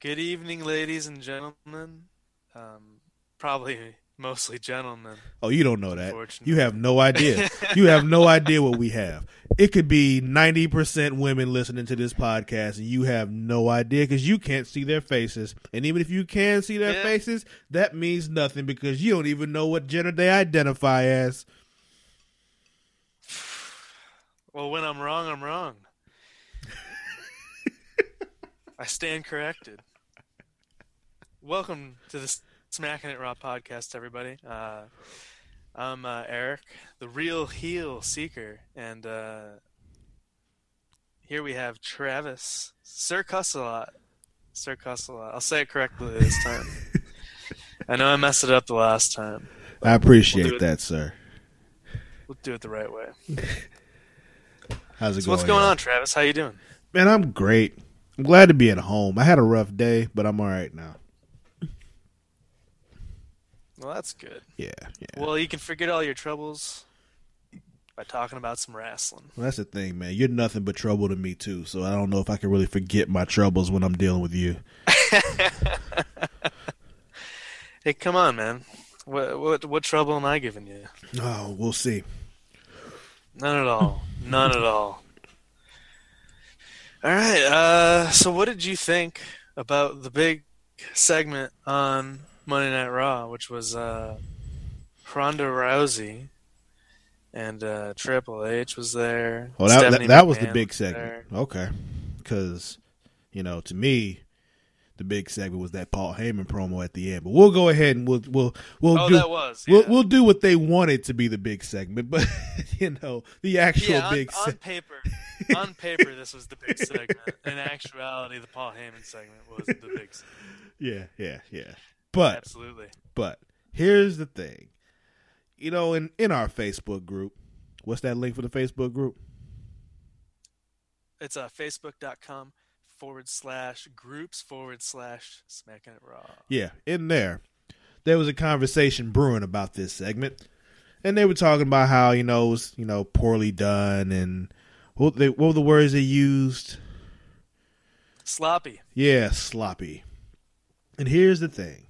good evening, ladies and gentlemen. Um, probably mostly gentlemen. Oh, you don't know that. You have no idea. you have no idea what we have. It could be 90% women listening to this podcast, and you have no idea because you can't see their faces. And even if you can see their Yeah. faces, that means nothing because you don't even know what gender they identify as. Well, when I'm wrong, I'm wrong. I stand corrected. Welcome to the Smacking It Raw podcast, everybody. Uh, I'm uh, Eric, the real heel Siekr, and uh, here we have Travis, Sir Cussalot. Sir Cussalot. I'll say it correctly this time. I know I messed it up the last time. I appreciate We'll that, sir. We'll do it the right way. How's it So going? what's going on, Travis? How you doing? Man, I'm great. I'm glad to be at home. I had a rough day, but I'm all right now. Well, that's good. Yeah, yeah. Well, you can forget all your troubles by talking about some wrestling. Well, that's the thing, man. You're nothing but trouble to me too. So I don't know if I can really forget my troubles when I'm dealing with you. Hey, come on, man. What what what trouble am I giving you? Oh, we'll see. None at all. None at all. All right. Uh, so what did you think about the big segment on Monday Night Raw, which was uh, Ronda Rousey and uh, Triple H was there. Well, that that, that was the big was segment. there. Okay, because you know, to me, the big segment was that Paul Heyman promo at the end. But we'll go ahead and we'll we'll we'll Oh, do that was. we'll we'll do what they wanted to be the big segment. But you know, the actual yeah, on, big on se- paper, on paper, this was the big segment. In actuality, the Paul Heyman segment was the big segment. yeah, yeah, yeah. But Absolutely. But here's the thing. You know, in, in our Facebook group, what's that link for the Facebook group? It's uh, facebook.com forward slash groups forward slash smacking it raw. Yeah, in there. There was a conversation brewing about this segment. And they were talking about how, you know, it was, you know, poorly done and what, they, what were the words they used? Sloppy. Yeah, sloppy. And here's the thing.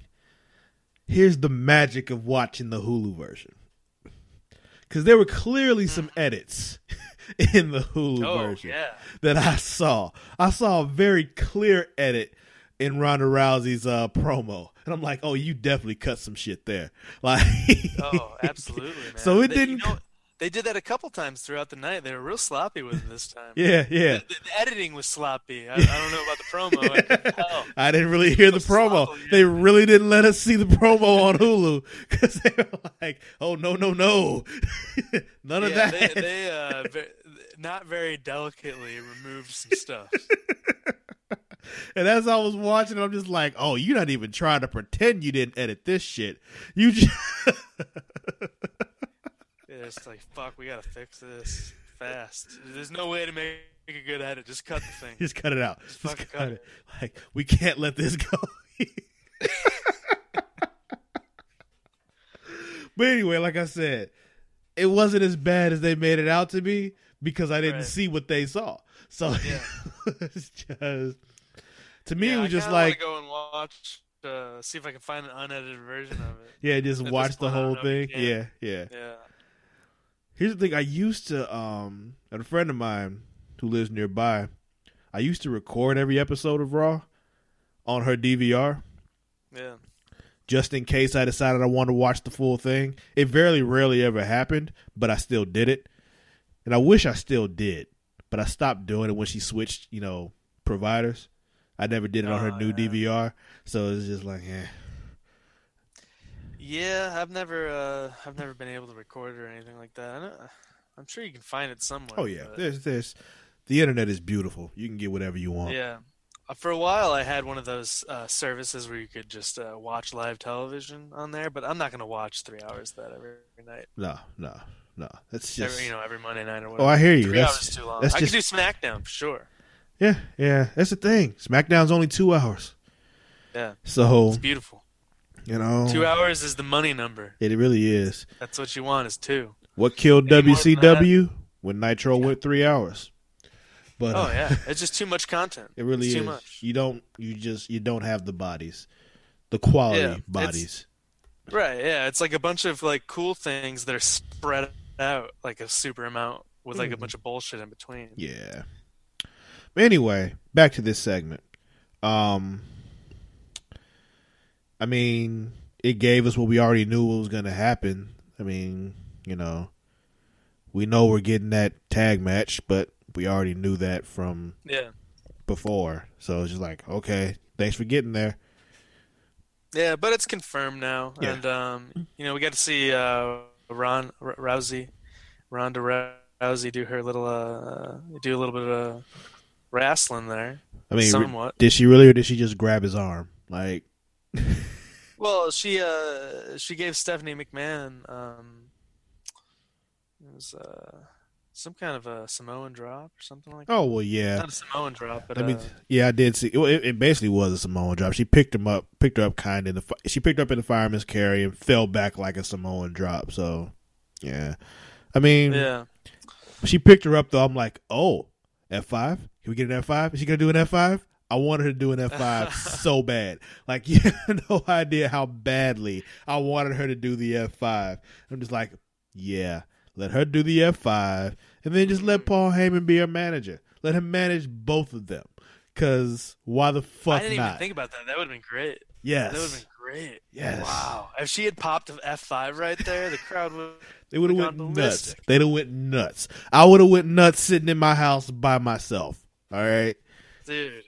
Here's the magic of watching the Hulu version. Because there were clearly some edits in the Hulu Oh, version yeah. that I saw. I saw a very clear edit in Ronda Rousey's uh, promo. And I'm like, oh, you definitely cut some shit there. Like, Oh, absolutely, man. So it They- didn't- know, they did that a couple times throughout the night. They were real sloppy with it this time. yeah, yeah. The, the, the editing was sloppy. I, I don't know about the promo. I. I didn't really hear the promo. sloppy. They really didn't let us see the promo on Hulu because they were like, "Oh no, no, no, none of that." they, they uh, ve- not very delicately removed some stuff. and as I was watching, I'm just like, "Oh, you're not even trying to pretend you didn't edit this shit. You just It's like, fuck, we gotta fix this fast. There's no way to make a good edit. Just cut the thing. just cut it out. Just, fucking cut, cut it. it. Like we can't let this go." but anyway, like I said, it wasn't as bad as they made it out to be because I didn't Right. see what they saw. So Yeah. it's just to me, Yeah, it I was just like, go and watch, uh, see if I can find an unedited version of it. yeah, just At watch the point, whole thing. Yeah, yeah. Yeah. Here's the thing: I used to, um, and a friend of mine who lives nearby, I used to record every episode of Raw on her DVR Yeah. just in case I decided I wanted to watch the full thing. It very rarely ever happened, but I still did it, and I wish I still did, but I stopped doing it when she switched, you know, providers. I never did it on her Oh, new yeah. DVR, so it's just like, eh. Yeah, I've never, uh, I've never been able to record it or anything like that. I I'm sure you can find it somewhere. Oh yeah, but- there's there's the internet is beautiful. You can get whatever you want. Yeah. Uh, For a while, I had one of those uh, services where you could just uh, watch live television on there, but I'm not going to watch three hours of that every, every night. No, no, no. That's just Every, you know, every Monday night or whatever. Oh. I hear you. Three That's hours is too long. that's I just could do SmackDown for sure. yeah, yeah. That's the thing. SmackDown's only two hours, Yeah, so it's beautiful. You know Two hours is the money number. It really is. That's what you want is two. What killed Any WCW when Nitro went three hours? But Oh uh, yeah, it's just too much content. it really it's is. too much. You don't. You just. You don't have the bodies, the quality Yeah, bodies. Right? Yeah, it's like a bunch of like cool things that are spread out like a super amount with like a Mhm. bunch of bullshit in between. Yeah. Anyway, back to this segment. Um, I mean, it gave us what we already knew was going to happen. I mean, you know, we know we're getting that tag match, but we already knew that from Yeah. before. So it's just like, okay, thanks for getting there. Yeah, but it's confirmed now, Yeah. and um, you know we got to see uh, Ron R- Rousey, Ronda Rousey do her little uh, do a little bit of wrestling there, I mean, somewhat. did she really, or did she just grab his arm? Like, Well, she uh she gave Stephanie McMahon um it was uh some kind of a Samoan drop or something like that. oh well, yeah. Not a Samoan drop, but I mean, uh, yeah, I did see. Well, it, it basically was a Samoan drop. She picked him up, picked her up kind of in the. She picked her up in the fireman's carry and fell back like a Samoan drop. So, yeah, I mean, yeah. she picked her up though. I'm like, oh, F five. Can we get an F five? Is she gonna do an F five? I wanted her to do an F five so bad. Like you have no idea how badly I wanted her to do the F five. I'm just like, yeah, let her do the F five, and then just let Paul Heyman be her manager. Let him manage both of them. Cause why the fuck I didn't not? even think about that. That would have been great. yes, That would have been great. Yes. Wow. If she had popped an F5 right there, the crowd would they would have went nuts. They'd have went nuts. I would have went nuts sitting in my house by myself. All right. dude.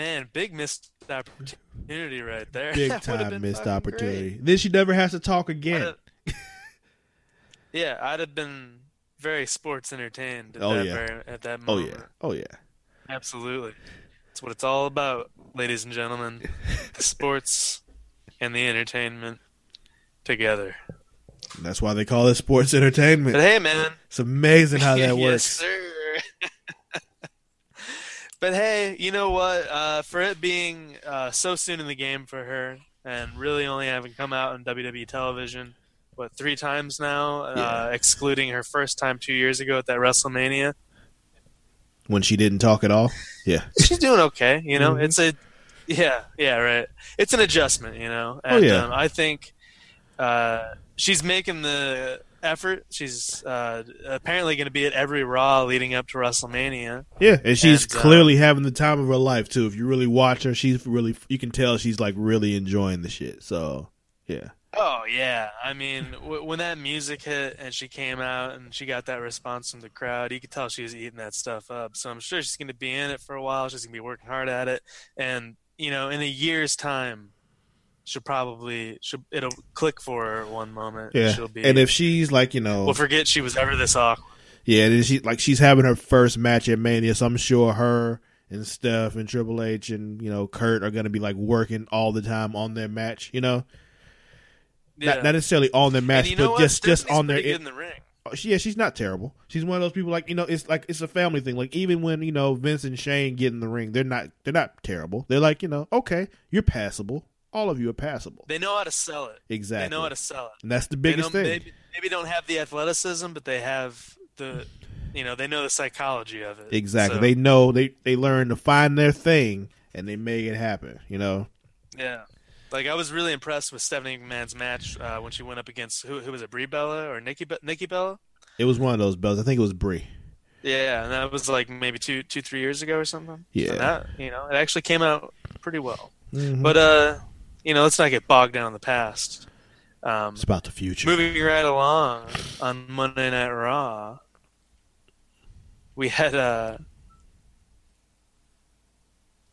Man, big missed opportunity right there. big time missed opportunity. great. Then she never has to talk I'd again. have- yeah, I'd have been very sports entertained at Oh, that yeah. very, at that Oh yeah, oh yeah. Absolutely. That's what it's all about, ladies and gentlemen. the sports and the entertainment together. That's why they call it sports entertainment. But hey, man. It's amazing how that yes, works. sir. But hey, you know what? Uh, for it being uh, so soon in the game for her, and really only having come out on WWE television, what three times now, uh, excluding her first time two years ago at that WrestleMania. When she didn't talk at all. Yeah. She's doing okay. You know, Mhm. it's a yeah, yeah, right. It's an adjustment. You know, Oh, yeah. um, I think uh, she's making the effort. She's uh, apparently going to be at every Raw leading up to WrestleMania. Yeah, and she's And, uh, clearly having the time of her life too. If you really watch her, she's really you can tell she's like really enjoying the shit. So, yeah. Oh yeah, I mean, w- when that music hit and she came out and she got that response from the crowd, you could tell she was eating that stuff up. So I'm sure she's going to be in it for a while. She's going to be working hard at it, and you know, in a year's time, she'll probably she'll, it'll click for her one moment. Yeah. she'll be. And if she's like, you know, we'll forget she was ever this awkward. Yeah, and she like she's having her first match at Mania, so I'm sure her and Steph and Triple H and you know Kurt are gonna be like working all the time on their match. You know, Yeah, not, not necessarily on their match, and you know but just just on their. in the ring. Oh, yeah, she's not terrible. She's one of those people like you know it's like it's a family thing. Like even when you know Vince and Shane get in the ring, they're not they're not terrible. They're like you know okay, you're passable. All of you are passable. They know how to sell it. Exactly. They know how to sell it. and that's the biggest don't- thing. Maybe, maybe don't have the athleticism, but they have the, you know, they know the psychology of it. Exactly. So, They know they they learn to find their thing and they make it happen. You know. yeah. Like I was really impressed with Stephanie McMahon's match uh, when she went up against who, who was it, Brie Bella or Nikki Be- Nikki Bella? It was one of those belts. I think it was Brie. Yeah, and that was like maybe two, two, three years ago or something. Yeah. And that you know, it actually came out pretty well. Mhm. But uh, you know, let's not get bogged down in the past. Um, It's about the future. Moving right along on Monday Night Raw, we had uh,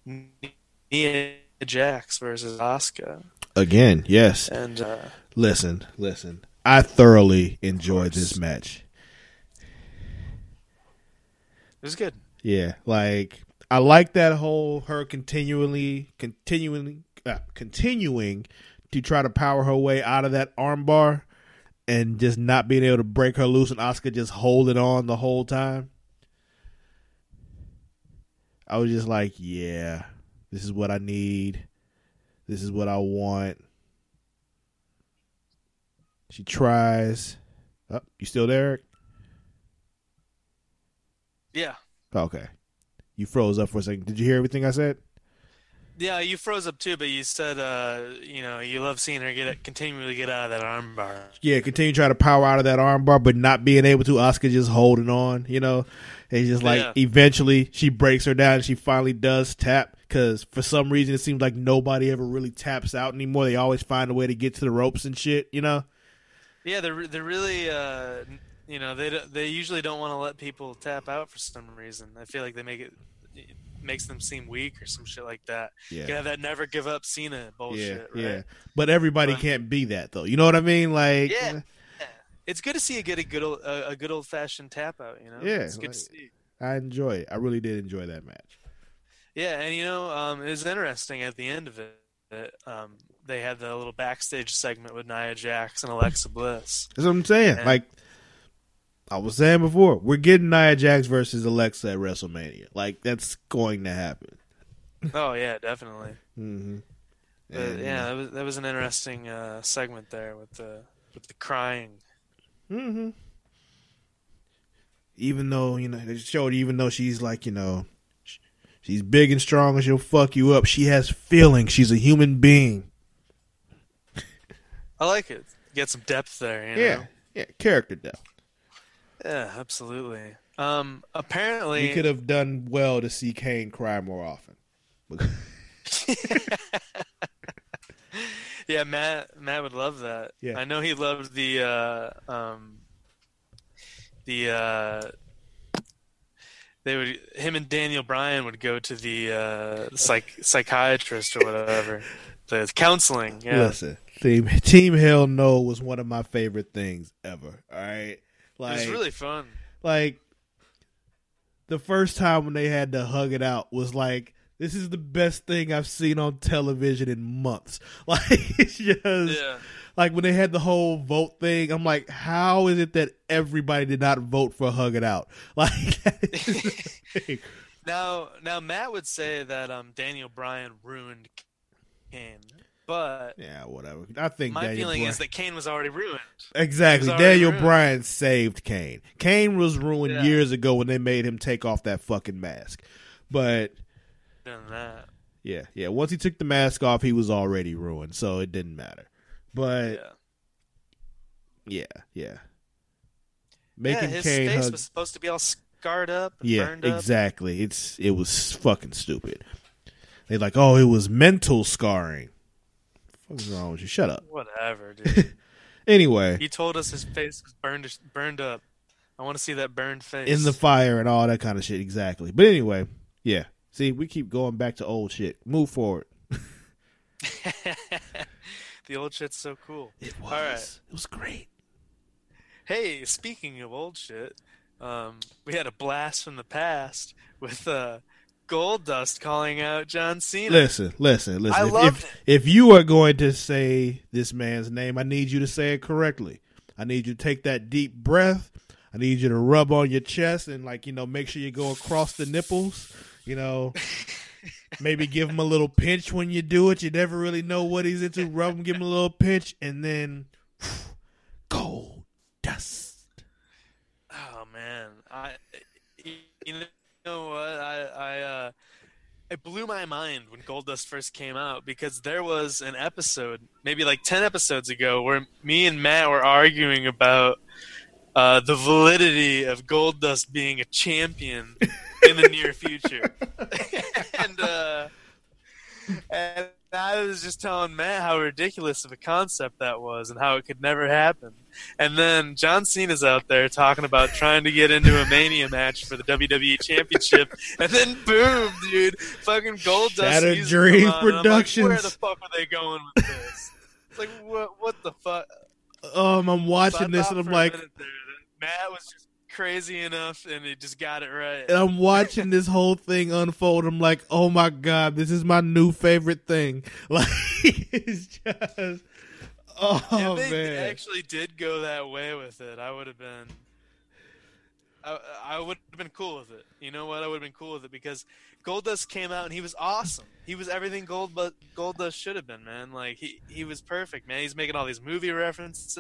Nia Jax versus Asuka Again, yes. and uh, Listen, listen. I thoroughly enjoyed this match. it was good. Yeah, like I like that whole her continually, continually, uh, continuing to try to power her way out of that armbar, and just not being able to break her loose, and Asuka just holding on the whole time. I was just like, yeah, this is what I need. This is what I want. She tries. Oh, you still there? Yeah. Okay. You froze up for a second. Did you hear everything I said? Yeah, you froze up too, but you said uh, you know you love seeing her get continually get out of that armbar. Yeah, continue trying to power out of that armbar, but not being able to. Asuka just holding on, you know. It's just like Yeah. eventually she breaks her down and she finally does tap because for some reason it seems like nobody ever really taps out anymore. They always find a way to get to the ropes and shit, you know. Yeah, they're they're really uh, you know they they usually don't want to let people tap out for some reason. I feel like they make it makes them seem weak or some shit like that. Yeah. You have that never give up Cena bullshit, yeah, right? yeah. But everybody But- can't be that though. You know what I mean? Like, Yeah. It's good to see a get a good old, a, a good old fashioned tap out. You know, Yeah, it's good like- to see. I enjoy it. I really did enjoy that match. Yeah, and you know, um, it was interesting at the end of it. That, um, they had the little backstage segment with Nia Jax and Alexa Bliss. That's what I'm saying. And- like I was saying before, we're getting Nia Jax versus Alexa at WrestleMania. Like that's going to happen. oh yeah, definitely. Mm-hmm. But, yeah, that was that was an interesting uh, segment there with the with the crying. Mm-hmm. Even though you know they showed, even though she's like you know, she's big and strong and she'll fuck you up. She has feelings. She's a human being. I like it. Get some depth there. You Yeah, know? yeah. Character depth. Yeah, absolutely. Um, apparently, We could have done well to see Kane cry more often. yeah, Matt Matt would love that. Yeah. I know he loved the uh, um, the uh, they would him and Daniel Bryan would go to the uh, psych psychiatrist or whatever, the counseling. Yeah, Listen, team Team Hell No was one of my favorite things ever. All right, like was really fun. like the first time when they had to hug it out was like this is the best thing I've seen on television in months. Like it's just Yeah. like when they had the whole vote thing, I'm like, how is it that everybody did not vote for hug it out? Like that is the thing. Now, now Matt would say that um, Daniel Bryan ruined Kane, but yeah, whatever. I think my Daniel feeling Bryan- is that Kane was already ruined. Exactly. Already Daniel ruined. Bryan saved Kane. Kane was ruined Yeah. years ago when they made him take off that fucking mask. But Than that, yeah, yeah. Once he took the mask off, he was already ruined, so it didn't matter. But yeah. yeah, yeah. yeah, his Kane face hug. was supposed to be all scarred up, and yeah, burned up. exactly. It's it was fucking stupid. They like, oh, it was mental scarring. What's wrong with you? Shut up. Whatever, dude. Anyway, he told us his face was burned burned up. I want to see that burned face. in the fire and all that kind of shit. Exactly. But anyway, yeah. See, we keep going back to old shit. Move forward. the old shit's so cool. It was. Right. It was great. Hey, speaking of old shit, um, we had a blast from the past with uh, Goldust calling out John Cena. Listen, listen, listen. I if, loved if, if you are going to say this man's name, I need you to say it correctly. I need you to take that deep breath. I need you to rub on your chest and like you know make sure you go across the nipples. You know, maybe give him a little pinch when you do it. You never really know what he's into. Rub him, give him a little pinch, and then gold dust. Oh man, I you know what? I I uh, it blew my mind when Goldust first came out because there was an episode maybe like ten episodes ago where me and Matt were arguing about uh, the validity of Goldust being a champion in the near future, and uh, and I was just telling Matt how ridiculous of a concept that was and how it could never happen. And then John Cena's out there talking about trying to get into a Mania match for the WWE Championship, and then boom, dude, fucking Goldust. Shattered music Dreams come on, and like, Productions. Where the fuck are they going with this? It's like what? What the fuck? Um, I'm So watching this and I'm like, minute there that Matt was just crazy enough, and he just got it right. and I'm watching this whole thing unfold. I'm like, oh my god, this is my new favorite thing. Like, it's just, oh if they man, actually did go that way with it, I would have been. I, I would have been cool with it. You know what? I would have been cool with it because Goldust came out and he was awesome. He was everything Gold but Goldust should have been, man. Like he he was perfect, man. He's making all these movie references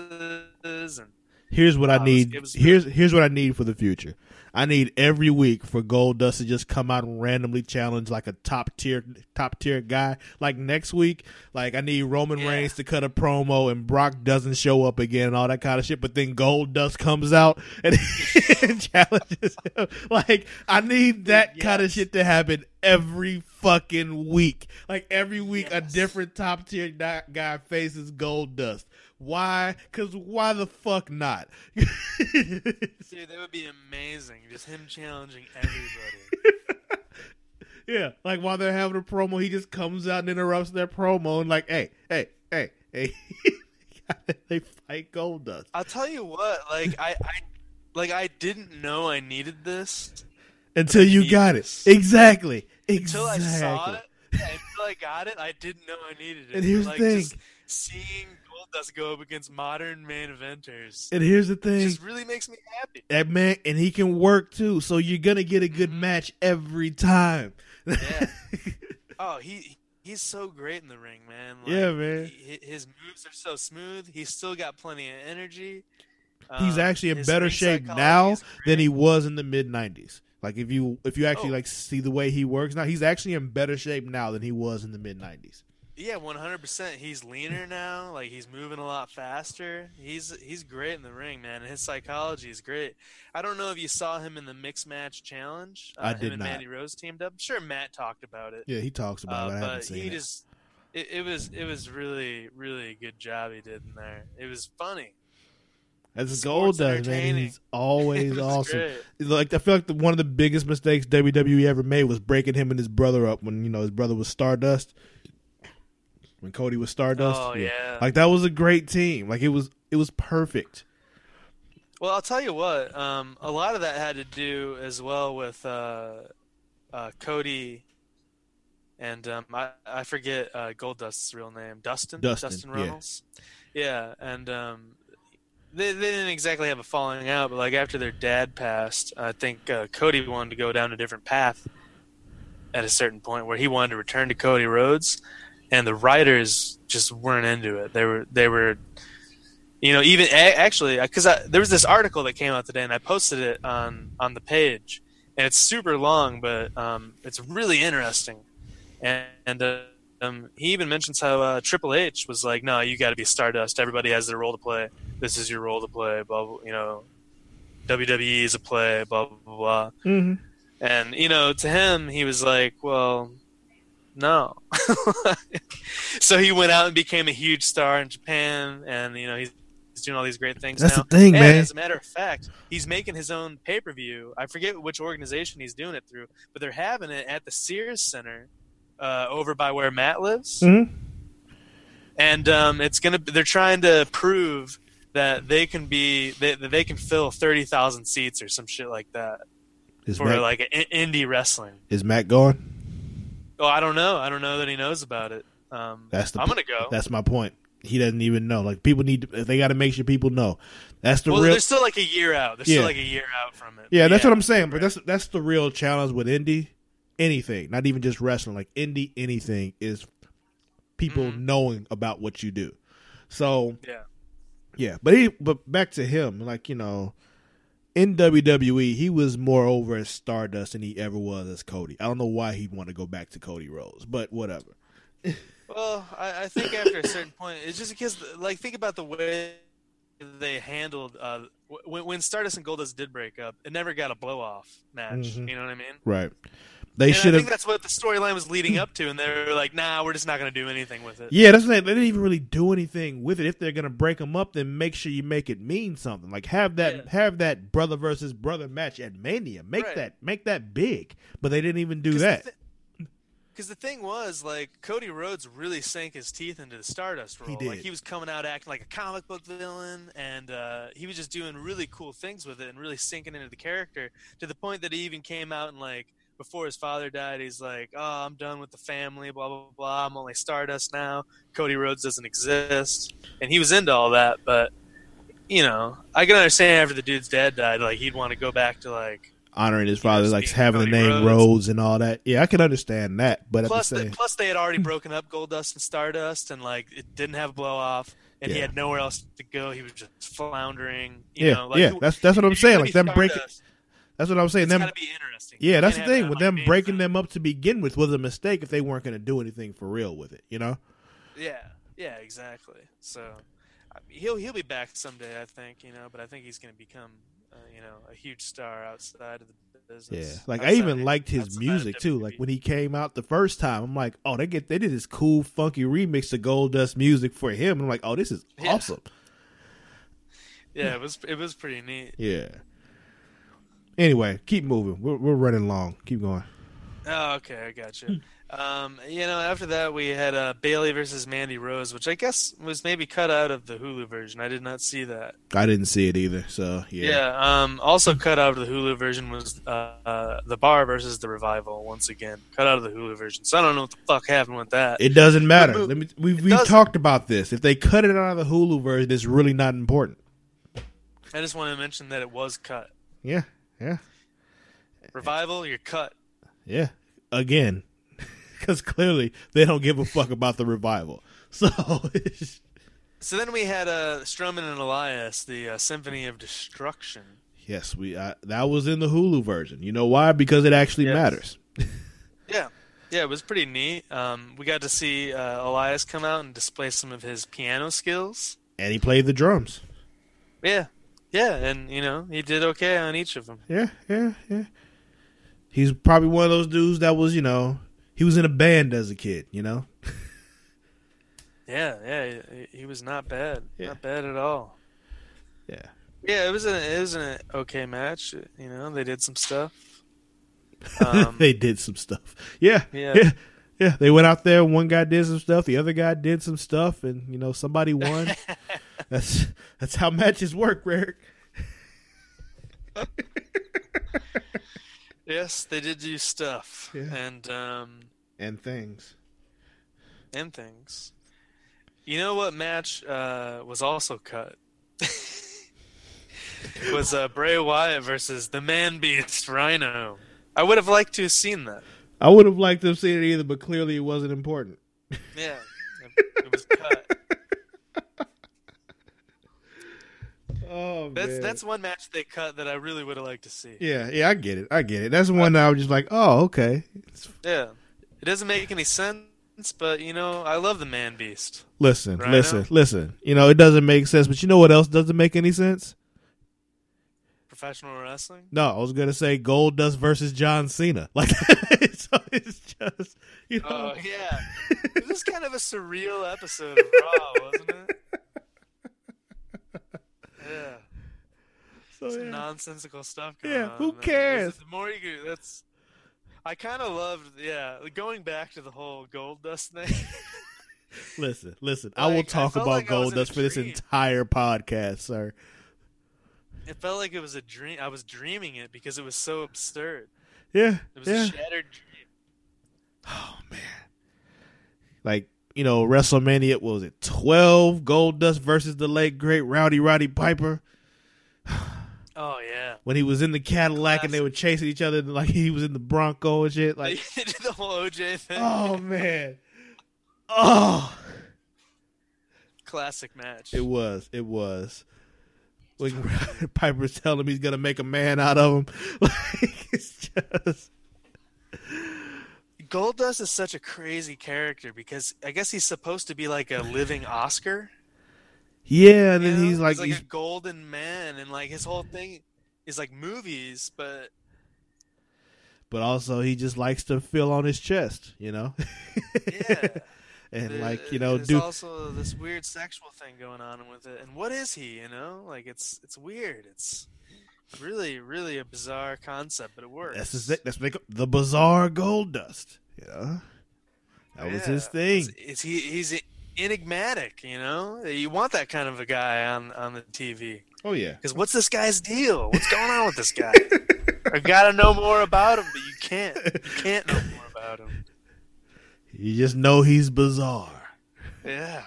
and Here's what I was- need. was here's here's what I need for the future. I need every week for Goldust to just come out and randomly challenge like a top tier top tier guy. Like next week, like I need Roman Yeah. Reigns to cut a promo and Brock doesn't show up again and all that kind of shit. But then Goldust comes out and challenges him. Like I need that kind of shit to happen every fucking week. Like every week, a different top tier guy faces Goldust. Why? Because why the fuck not? Dude, that would be amazing. Just him challenging everybody. yeah, like while they're having a promo, he just comes out and interrupts their promo and like, hey, hey, hey, hey. they fight Goldust I'll tell you what, like I, I like I didn't know I needed this until you got it. Yes. Exactly. until I saw it. Until I got it, I didn't know I needed it. And here's the like, thing. Just seeing Goldust go up against modern main eventers And here's the thing. just really makes me happy. that man, and he can work too, so you're gonna get a good Mhm. match every time. Yeah. Oh, he he's so great in the ring, man. Like, Yeah, man. he- his moves are so smooth. He's still got plenty of energy. He's Um, actually in better shape now than he was in the mid '90s. Like if you if you actually Oh. like see the way he works now, he's actually in better shape now than he was in the mid '90s. Yeah, one hundred percent. He's leaner now. Like he's moving a lot faster. He's he's great in the ring, man. And his psychology is great. I don't know if you saw him in the mixed match challenge. Uh, I him did and not. Mandy Rose teamed up. I'm sure Matt talked about it. Yeah, he talks about Uh, it. I haven't but he it. just it, it was it was really really good job he did in there. It was funny. As Gold does, man, he's always awesome. great. Like I feel like the, one of the biggest mistakes WWE ever made was breaking him and his brother up when you know his brother was Stardust. When Cody was Stardust, Oh yeah. like that was a great team. Like it was, it was perfect. Well, I'll tell you what. Um, a lot of that had to do as well with uh, uh, Cody, and um, I I forget uh, Goldust's real name, Dustin. Dustin, yeah. Runnels. Yeah, and um, they they didn't exactly have a falling out, but like after their dad passed, I think uh, Cody wanted to go down a different path at a certain point where he wanted to return to Cody Rhodes, and the writers just weren't into it. They were they were you know even actually because there was this article that came out today and i posted it on on the page and it's super long but um, it's really interesting and, and uh, um, he even mentions how uh, triple h was like no you got to be stardust everybody has their role to play this is your role to play blah, blah you know wwe is a play blah blah blah, blah. Mm-hmm. And you know, to him, he was like, "Well, no." so he went out and became a huge star in Japan, and you know, he's, he's doing all these great things That's now. the thing, and man. As a matter of fact, he's making his own pay per view. I forget which organization he's doing it through, but they're having it at the Sears Center uh, over by where Matt lives, Mm-hmm. and um, it's gonna. They're trying to prove that they can be they, that they can fill thirty thousand seats or some shit like that Is for Matt, like indie wrestling. is Matt going? Oh, I don't know. I don't know that he knows about it. Um, That's the I'm gonna go. That's my point. He doesn't even know. Like people need, to, they got to make sure people know. That's the well, real. they're still like a year out. They're Yeah. still like a year out from it. Yeah, that's what I'm saying. But that's that's the real challenge with indie. Anything, not even just wrestling, like indie anything is people Mhm. knowing about what you do. So Yeah. yeah, but he but back to him, like you know, in WWE he was more over as Stardust than he ever was as Cody. I don't know why he'd want to go back to Cody Rhodes, but whatever. Well, I, I think after a certain point, it's just because, like, think about the way they handled uh, when, when Stardust and Goldust did break up. It never got a blow off match. Mhm. You know what I mean? Right? They I should think have. that's what the storyline was leading up to, and they were like, "Nah, we're just not going to do anything with it." Yeah, that's what they they didn't even really do anything with it. If they're gonna break them up, then make sure you make it mean something. Like have that Yeah. have that brother versus brother match at Mania. Make Right. that make that big. But they didn't even do that. The because the thing was, like, Cody Rhodes really sank his teeth into the Stardust role. He did. Like, he was coming out acting like a comic book villain, and uh, he was just doing really cool things with it and really sinking into the character to the point that he even came out and, like, before his father died, he's like, "Oh, I'm done with the family, blah blah blah. I'm only Stardust now. Cody Rhodes doesn't exist." And he was into all that, but you know, I can understand after the dude's dad died, like he'd want to go back to like honoring his father, like having the name Rhodes. Rhodes and all that. Yeah, I can understand that, but Plus, the the, plus they had already broken up Goldust and Stardust, and like it didn't have a blow off, and he had nowhere else to go. He was just floundering. You yeah, know, like, yeah, that's that's what I'm saying. Like them breaking. That's what I'm saying. It's Them got to be interesting. Yeah, that's the thing that, with them breaking thing. them up to begin with was a mistake if they weren't going to do anything for real with it. You know? Yeah, yeah, exactly. So I mean, he'll he'll be back someday, I think. You know, but I think he's going to become, uh, you know, a huge star outside of the business. Yeah. Like I even liked his music too. Like when he came out the first time, I'm like, oh, they get they did this cool funky remix of Goldust music for him. I'm like, oh, this is Yeah. awesome. yeah, it was it was pretty neat. Yeah. Anyway, keep moving. We're we're running long. Keep going. Oh, okay, I got you. Um, you know, after that we had uh, Bayley versus Mandy Rose, which I guess was maybe cut out of the Hulu version. I did not see that. I didn't see it either. So yeah. Yeah. um, also cut out of the Hulu version was uh, uh, the Bar versus the Revival. Once again, cut out of the Hulu version. So I don't know what the fuck happened with that. It doesn't matter. Let me. We we talked about this. If they cut it out of the Hulu version, it's really not important. I just want to mention that it was cut. Yeah. Yeah. Revival, you're cut. Yeah. Again, because clearly they don't give a fuck about the revival. So So then we had uh, Strowman and Elias, the uh, Symphony of Destruction. yes, we uh, that was in the Hulu version. You know why? Because it actually Yes. matters. Yeah, yeah, it was pretty neat. Um, we got to see uh, Elias come out and display some of his piano skills. And he played the drums. Yeah, yeah, and you know he did okay on each of them. Yeah, yeah, yeah. He's probably one of those dudes that was, you know, he was in a band as a kid. You know. Yeah, yeah, he, he was not bad, Yeah. not bad at all. Yeah. Yeah, it was an it was an okay match. You know, they did some stuff. Um, they did some stuff. Yeah, Yeah. yeah, yeah. They went out there. One guy did some stuff. The other guy did some stuff, and you know somebody won. that's that's how matches work, Rick. yes, they did do stuff, Yeah. and um, And things. and things. You know what match uh, was also cut? It was uh, Bray Wyatt versus the Man Beast Rhyno. I would have liked to have seen that. I would have liked to have seen it either, but clearly it wasn't important. Yeah, it, was cut. Oh That's man. that's one match they cut that I really would have liked to see. yeah, yeah. I get it. I get it. That's one that I was just like, oh, okay. Yeah, it doesn't make any sense, but you know, I love the Man Beast. Listen, Rhyno? listen, listen. You know, it doesn't make sense, but you know what else doesn't make any sense? Professional wrestling. No, I was gonna say Goldust versus John Cena. Like, so it's just you know. Oh yeah, it was kind of a surreal episode of Raw, wasn't it? Yeah. so, some yeah. nonsensical stuff going Yeah, on. who cares? The more you go, that's. I kind of loved, yeah, going back to the whole Goldust thing. Listen, listen. I will Like, I talk about like Goldust for this entire podcast, sir. it felt like it was a dream. I was dreaming it because it was so absurd. Yeah, It was yeah. a shattered dream. Oh man, like you know, WrestleMania what was it twelve? Goldust versus the late great Rowdy Roddy Piper Oh yeah. when he was in the Cadillac and they were chasing each other like he was in the Bronco and shit. Like, the whole OJ thing. oh man, oh. Classic match. It was. It was. When Piper's telling him he's gonna make a man out of him, like it's just Goldust is such a crazy character because I guess he's supposed to be like a living Oscar. yeah. And you then know? he's like, like he's, a golden man, and like his whole thing is like movies, but but also he just likes to feel on his chest, you know. yeah. and There- like you know, there's do also this weird sexual thing going on with it. And what is he? You know, like it's it's weird. It's really really a bizarre concept, but it works. that's his, that's make the bizarre Goldust. You know, that was his thing. It's, it's he he's enigmatic. You know, you want that kind of a guy on on the TV. Oh yeah, Because what's this guy's deal? What's going on with this guy? I gotta know more about him, but you can't. You can't know more about him. you just know he's bizarre. Yeah.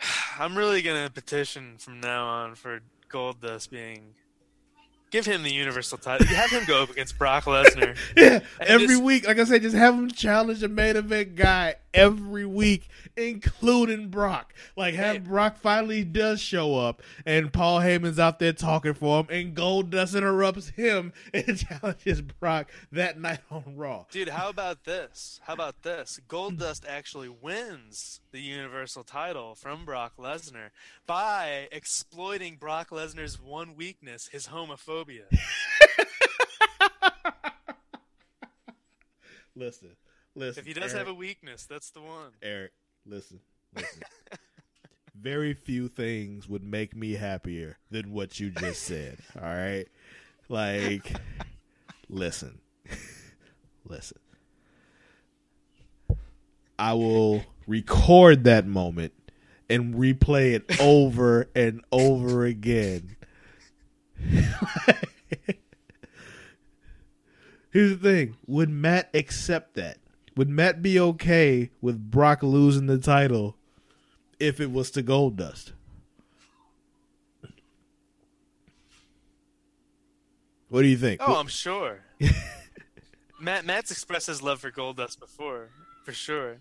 I'm really gonna petition from now on for Goldust being Give him the Universal title. Have him go up against Brock Lesnar. Yeah, every just- week, like I said, just have him challenge a main event guy every week, including Brock. Like, have Brock finally does show up, and Paul Heyman's out there talking for him, and Goldust interrupts him and challenges Brock that night on Raw. Dude, how about this? How about this? Goldust actually wins the Universal title from Brock Lesnar by exploiting Brock Lesnar's one weakness, his homophobia. Listen, listen. If he does Eric, have a weakness, that's the one. Eric, listen, listen. Very few things would make me happier than what you just said. All right, like, listen, listen. I will record that moment and replay it over and over again. Here's the thing: Would Matt accept that? Would Matt be okay with Brock losing the title if it was to Goldust? What do you think? Oh, I'm sure. Matt Matt's expressed his love for Goldust before, for sure.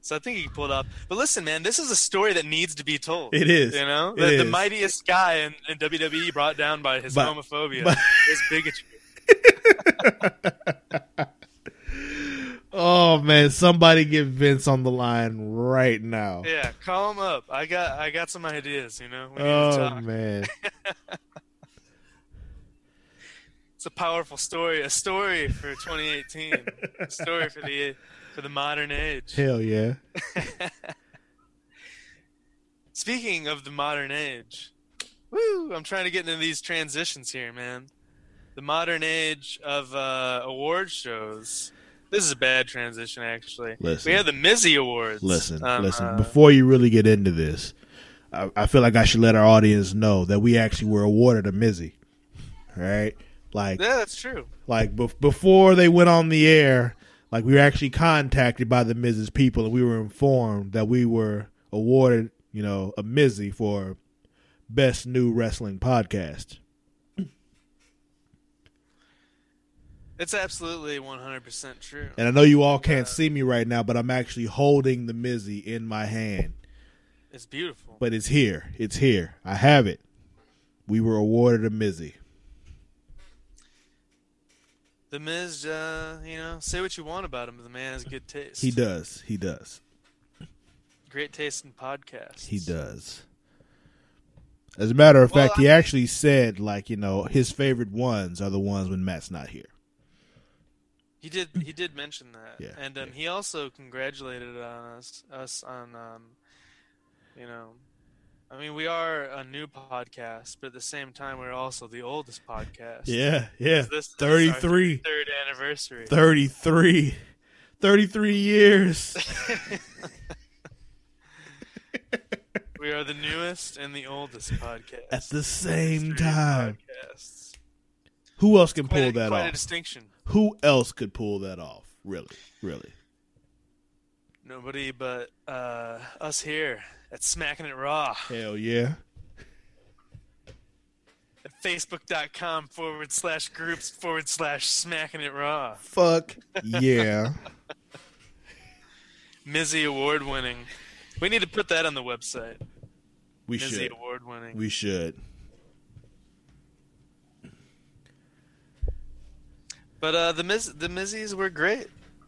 So I think he pulled off. But listen, man, this is a story that needs to be told. It is. You know, the, the mightiest guy in, in WWE brought down by his But- homophobia, but- his bigotry. oh man, somebody get Vince on the line right now. Yeah, call him up. I got I got some ideas. You know, we need to Oh man, It's a powerful story. A story for 2018. a story for the for the modern age. hell yeah! Speaking of the modern age, woo! I'm trying to get into these transitions here, man. The modern age of uh, award shows. This is a bad transition, actually. Listen. we have the Mizzy Awards. Listen, Um, listen. uh, Before you really get into this, I, I feel like I should let our audience know that we actually were awarded a Mizzy. Right? like yeah, that's true. like bef- before they went on the air, like we were actually contacted by the Mizzies people, and we were informed that we were awarded, you know, a Mizzy for best new wrestling podcast. It's absolutely 100% true. And I know you all can't see me right now, but I'm actually holding the Mizzy in my hand. It's beautiful. But it's here. It's here. I have it. We were awarded a Mizzy. The Miz, uh, you know, say what you want about him, but the man has good taste. He does. He does. Great taste in podcasts. He does. As a matter of Well, fact, he actually said, like, you know, his favorite ones are the ones when Matt's not here. He did. He did mention that, Yeah, and um, yeah. he also congratulated on us, us on, um, you know, I mean, we are a new podcast, but at the same time, we're also the oldest podcast. Yeah, yeah. This is 33. third anniversary. 33. 33 years. we are the newest and the oldest podcast At the same time. podcasts. Who else can Quite, pull a, that quite a off? distinction. Who else could pull that off? Really? Really? Nobody but uh, us here at Smacking It Raw Hell yeah. at Facebook.com forward slash groups forward slash Smacking It Raw. Fuck yeah. Mizzy award winning. We need to put that on the website. We Mizzy should. award winning. We should. But uh, the Miz, the Mizzies were great.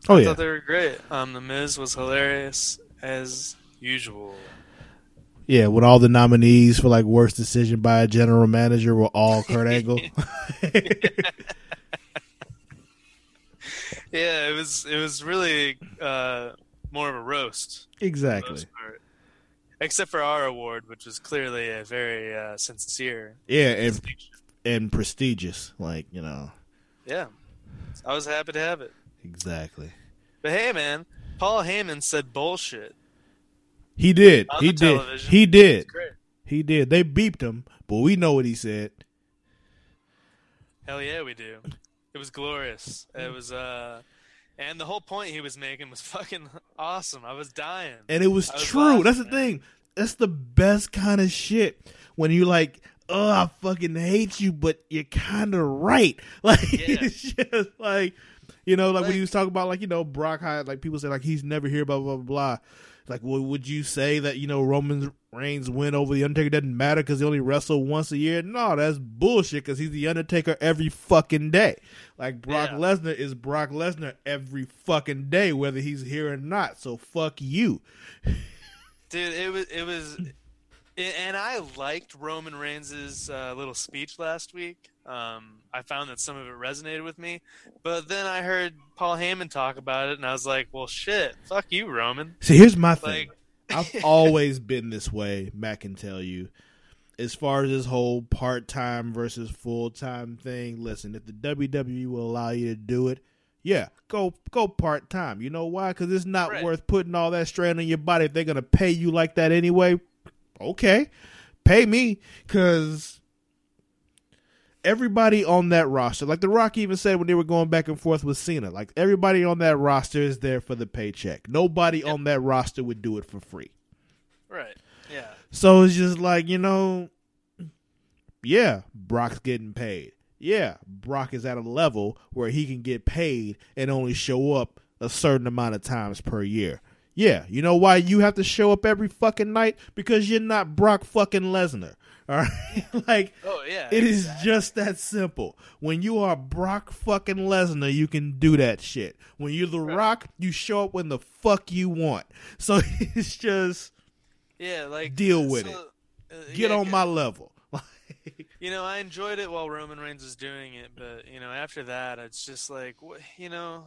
Oh I yeah. thought they were great. Um, the Miz was hilarious as usual. Yeah, when all the nominees for like worst decision by a general manager were all Kurt Angle. Yeah, it was it was really uh, more of a roast. exactly. Except for our award, which was clearly a very uh, sincere. Yeah, and and prestigious, like, you know. Yeah, I was happy to have it. Exactly. But hey, man, Paul Heyman said bullshit. He did. He did. television. He did. He did. They beeped him, but we know what he said. Hell yeah, we do. It was glorious. It was, uh, and the whole point he was making was fucking awesome. I was dying. And it was was true. laughing, That's the man. thing. That's the best kind of shit. When you like oh, I fucking hate you, but you're kind of right. Like Yeah. it's just like, you know, like, when Like- he was talking about like you know Brock, how like people say like he's never here, blah blah blah blah. Like, well, would you say that you know Roman Reigns win over the Undertaker doesn't matter because he only wrestled once a year? No, that's bullshit because he's the Undertaker every fucking day. Like Brock Yeah. Lesnar is Brock Lesnar every fucking day, whether he's here or not. So fuck you. Dude, it was it was, and I liked Roman Reigns' uh, little speech last week. Um, I found that some of it resonated with me, but then I heard Paul Heyman talk about it, and I was like, "Well, shit, fuck you, Roman." See, here's my thing. Like, I've always been this way, Matt can tell you. As far as this whole part time versus full time thing, listen, if the WWE will allow you to do it, yeah, go go part time. You know why? Because it's not Right. worth putting all that strain on your body if they're gonna pay you like that anyway. Okay, pay me because everybody on that roster, like The Rock even said when they were going back and forth with Cena, like everybody on that roster is there for the paycheck. Nobody on that roster would do it for free. right? Yeah, So it's just like, you know, yeah, Brock's getting paid. Yeah, Brock is at a level where he can get paid and only show up a certain amount of times per year. Yeah, you know why you have to show up every fucking night? Because you're not Brock fucking Lesnar. All right? like, Oh yeah, it is exactly. just that simple. When you are Brock fucking Lesnar, you can do that shit. When you're The Rock, you show up when the fuck you want. So it's just yeah, like deal with so, uh, get yeah, on my level. You know, I enjoyed it while Roman Reigns was doing it, but you know, after that, it's just like, you know,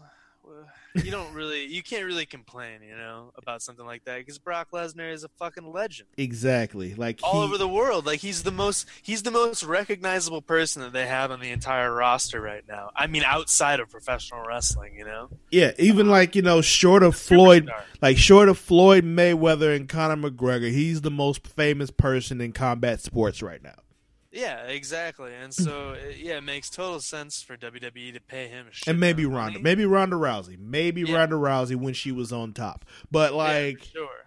you don't really, you can't really complain, you know, about something like that because Brock Lesnar is a fucking legend exactly. Like all he- over the world. Like he's the most, he's the most recognizable person that they have on the entire roster right now. I mean, outside of professional wrestling, you know, Yeah, even like, you know, short of Floyd like short of Floyd Mayweather and Conor McGregor, he's the most famous person in combat sports right now. Yeah, exactly. And so, it- yeah, it makes total sense for WWE to pay him. A And maybe Ronda. money. Maybe Ronda Rousey. Maybe Yeah. Ronda Rousey when she was on top. But like for sure.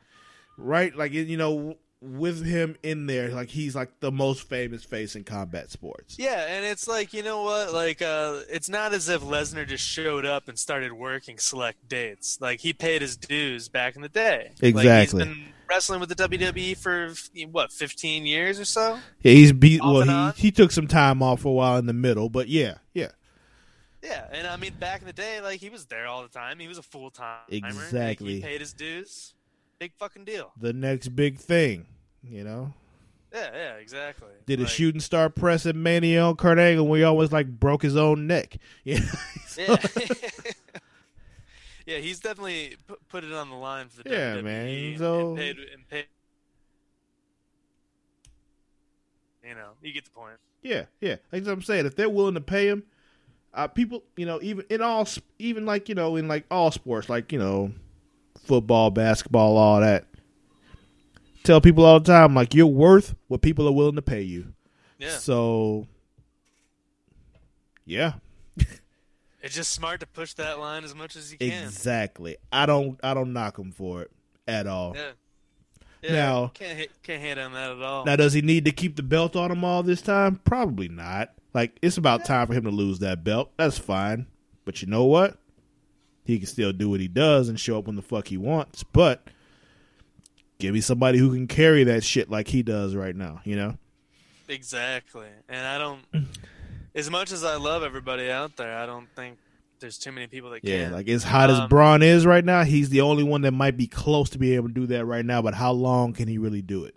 right like you know with him in there like he's like the most famous face in combat sports. Yeah, and it's like you know what? Like, uh, it's not as if Lesnar just showed up and started working select dates. Like he paid his dues back in the day. Exactly. Like, he's been wrestling with the WWE for what, fifteen years or so? Yeah, he's beat Off well he he took some time off for a while in the middle, but yeah, yeah. Yeah, and I mean, back in the day, like he was there all the time. He was a full time. Exactly. he paid his dues. Big fucking deal. The next big thing, you know. Yeah, yeah, exactly. Did a shooting star press at Mania on Kurt Angle when he almost like broke his own neck. Yeah. Yeah. Yeah, he's definitely put, it on the line for the Yeah, WWE man, so- and paid, and paid. You know, you get the point. Yeah, yeah. Like I'm saying, if they're willing to pay him, uh, people, you know, even in all, even like you know, in like all sports, like you know, football, basketball, all that. Tell people all the time, like you're worth what people are willing to pay you. Yeah, So, yeah, it's just smart to push that line as much as you can. exactly. I don't, I don't knock him for it at all. Yeah. Yeah, Now- can't hit, can't hate on that at all. Now, does he need to keep the belt on him all this time? Probably not. Like, it's about time for him to lose that belt. That's fine. But you know what? He can still do what he does and show up when the fuck he wants. But give me somebody who can carry that shit like he does right now, you know? Exactly, and I don't. As much as I love everybody out there, I don't think there's too many people that Yeah, can. like as hot as Um, Braun is right now, he's the only one that might be close to be able to do that right now. But how long can he really do it?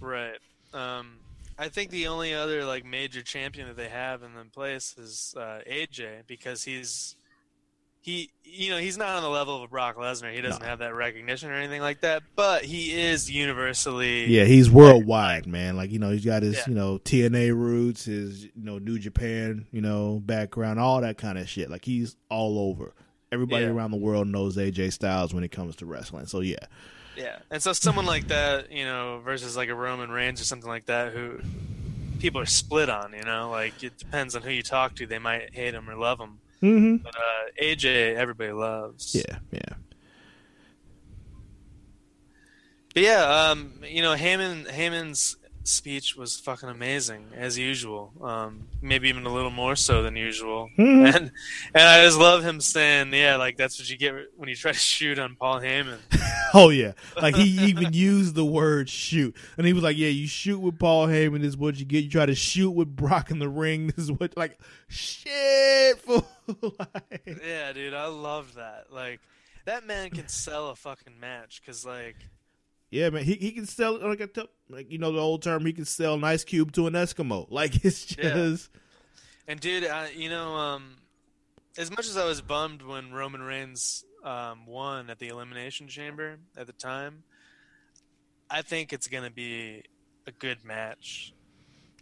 Right. Um, I think the only other like major champion that they have in the place is uh, AJ because he's he you know he's not on the level of a Brock Lesnar. He doesn't No. have that recognition or anything like that, but he is universally Yeah, he's worldwide, man. Like you know, he's got his Yeah. you know TNA roots, his you know New Japan, you know background, all that kind of shit. Like he's all over. Everybody Yeah. around the world knows AJ Styles when it comes to wrestling. So yeah, Yeah, and so someone like that, you know, versus like a Roman Reigns or something like that, who people are split on. You know, like it depends on who you talk to. They might hate him or love him. Mm-hmm. But uh, AJ, everybody loves. yeah, yeah, But yeah, um, you know, Heyman Heyman's speech was fucking amazing as usual. Um, maybe even a little more so than usual. Mhm. And and I just love him saying, "Yeah, like that's what you get when you try to shoot on Paul Heyman." Oh yeah, like he even used the word shoot, and he was like, "Yeah, you shoot with Paul Heyman this is what you get. You try to shoot with Brock in the ring this is what like shit." Fool. like, yeah, dude, I love that. Like that man can sell a fucking match because like yeah, man, he he can sell like like you know the old term, he can sell an ice cube to an Eskimo. Like it's Yeah. just And dude, I, you know, um, as much as I was bummed when Roman Reigns um, won at the Elimination Chamber at the time, I think it's gonna be a good match.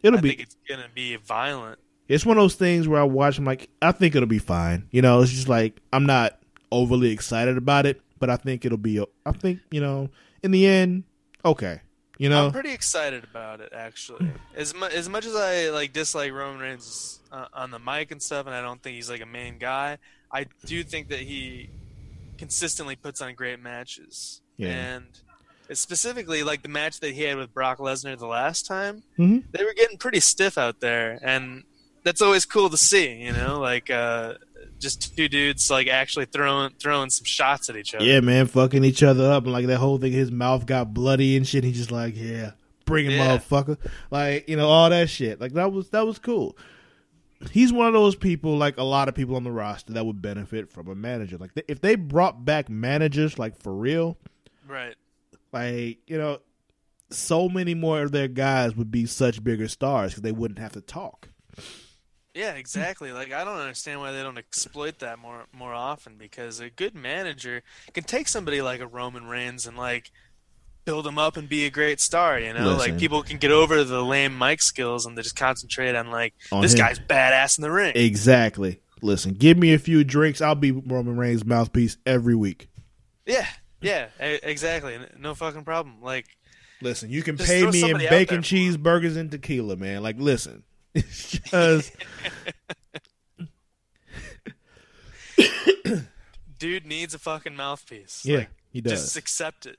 it'll I be think it's gonna be violent. it's one of those things where I watch. I'm like, I think it'll be fine. You know, it's just like I'm not overly excited about it, but I think it'll be. I think you know, in the end, okay. You know, I'm pretty excited about it actually. As mu- as much as I like dislike Roman Reigns uh, on the mic and stuff, and I don't think he's like a main guy, I do think that he consistently puts on great matches. Yeah. And specifically, like the match that he had with Brock Lesnar the last time, Mhm. they were getting pretty stiff out there, and that's always cool to see. You know, like uh, just two dudes like actually throwing throwing some shots at each other. yeah, man, fucking each other up, and like that whole thing, his mouth got bloody and shit. He just like, yeah, bring it, Yeah. motherfucker. Like you know, all that shit. Like that was that was cool. He's one of those people, like a lot of people on the roster, that would benefit from a manager. Like if they brought back managers, like for real, Right. like you know, so many more of their guys would be such bigger stars because they wouldn't have to talk. Yeah, exactly. Like I don't understand why they don't exploit that more more often because a good manager can take somebody like a Roman Reigns and like build him up and be a great star, you know? Listen. Like people can get over the lame mic skills and they just concentrate on like On this him. guy's badass in the ring. Exactly. Listen, give me a few drinks. I'll be Roman Reigns' mouthpiece every week. Yeah. Yeah, exactly. No fucking problem. Like Listen, you can pay me in bacon there for him. cheeseburgers and tequila, man. Like, listen, it's just dude needs a fucking mouthpiece. yeah, Like, he does. just accept it.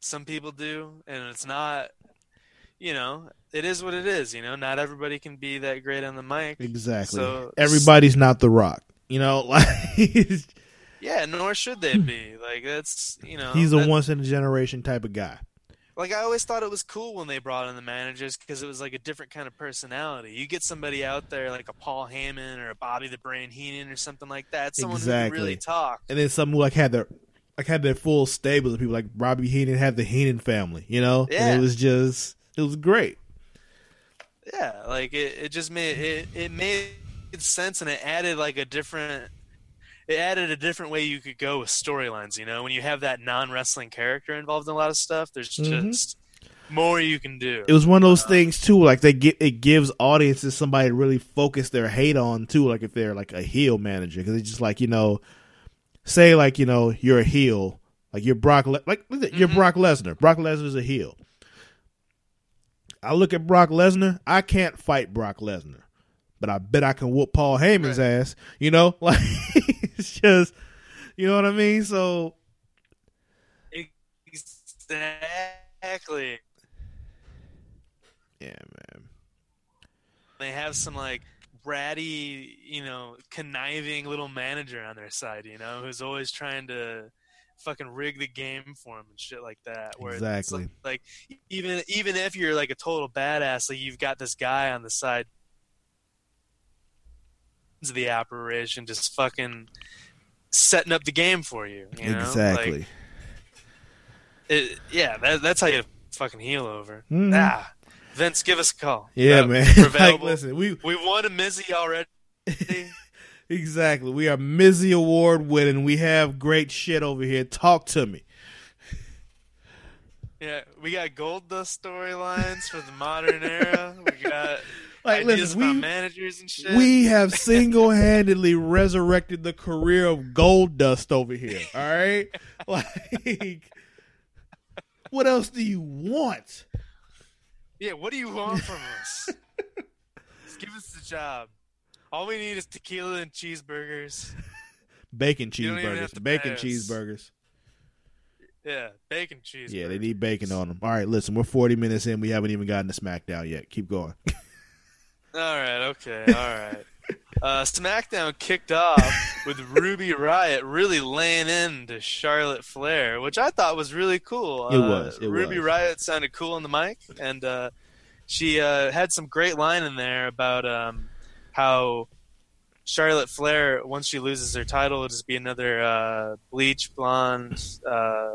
Some people do, and it's not. You know, it is what it is. You know, not everybody can be that great on the mic. exactly. so- Everybody's not the Rock. You know, like Yeah, nor should they be. Like that's you know, He's a that- once in a generation type of guy. Like I always thought it was cool when they brought in the managers because it was like a different kind of personality. You get somebody out there like a Paul Heyman or a Bobby the Brain Heenan or something like that. Someone who Exactly. can really talk. And then some who like had their like had their full stable of people like Bobby Heenan had the Heenan family. You know, And Yeah. it was just it was great. Yeah, like it, it just made it, it made sense and it added like a different it added a different way you could go with storylines, you know, when you have that non wrestling character involved in a lot of stuff, there's Mhm. just more you can do. It was one of those things too. Like they get it gives audiences somebody to really focus their hate on too. Like if they're like a heel manager, because it's just like you know, say like you know you're a heel, like you're Brock, Le- like you're Mhm. Brock Lesnar. Brock Lesnar's a heel. I look at Brock Lesnar. I can't fight Brock Lesnar, but I bet I can whoop Paul Heyman's Right. ass. You know, like it's just, you know what I mean. So Exactly. yeah, man. They have some like bratty, you know, conniving little manager on their side, you know, who's always trying to fucking rig the game for him and shit like that. Where Exactly. like, like even even if you're like a total badass, like you've got this guy on the side of the operation just fucking setting up the game for you. you know? exactly. Like, it, yeah, that, that's how you fucking heal over. Mhm. Ah, Vince, give us a call. Yeah, Uh, man. like, listen, we We won a Mizzy already. exactly. We are Mizzy Award winning. We have great shit over here. Talk to me. yeah, we got Goldust storylines for the modern era. We got Like, listen, we managers and shit. we have single handedly resurrected the career of Goldust over here. All right, like, what else do you want? yeah, what do you want from us? Just give us the job. All we need is tequila and cheeseburgers. Bacon cheeseburgers. Bacon cheeseburgers. Yeah, bacon cheese. Yeah, they need bacon on them. All right, listen, we're 40 minutes in. We haven't even gotten to SmackDown yet. Keep going. All right, okay, all right. Uh, SmackDown kicked off with Ruby Riott really laying into Charlotte Flair, which I thought was really cool. It Uh, was, it Ruby was. Riot sounded cool on the mic, and uh, she uh, had some great line in there about um, how Charlotte Flair, once she loses her title, will just be another uh, bleach blonde uh,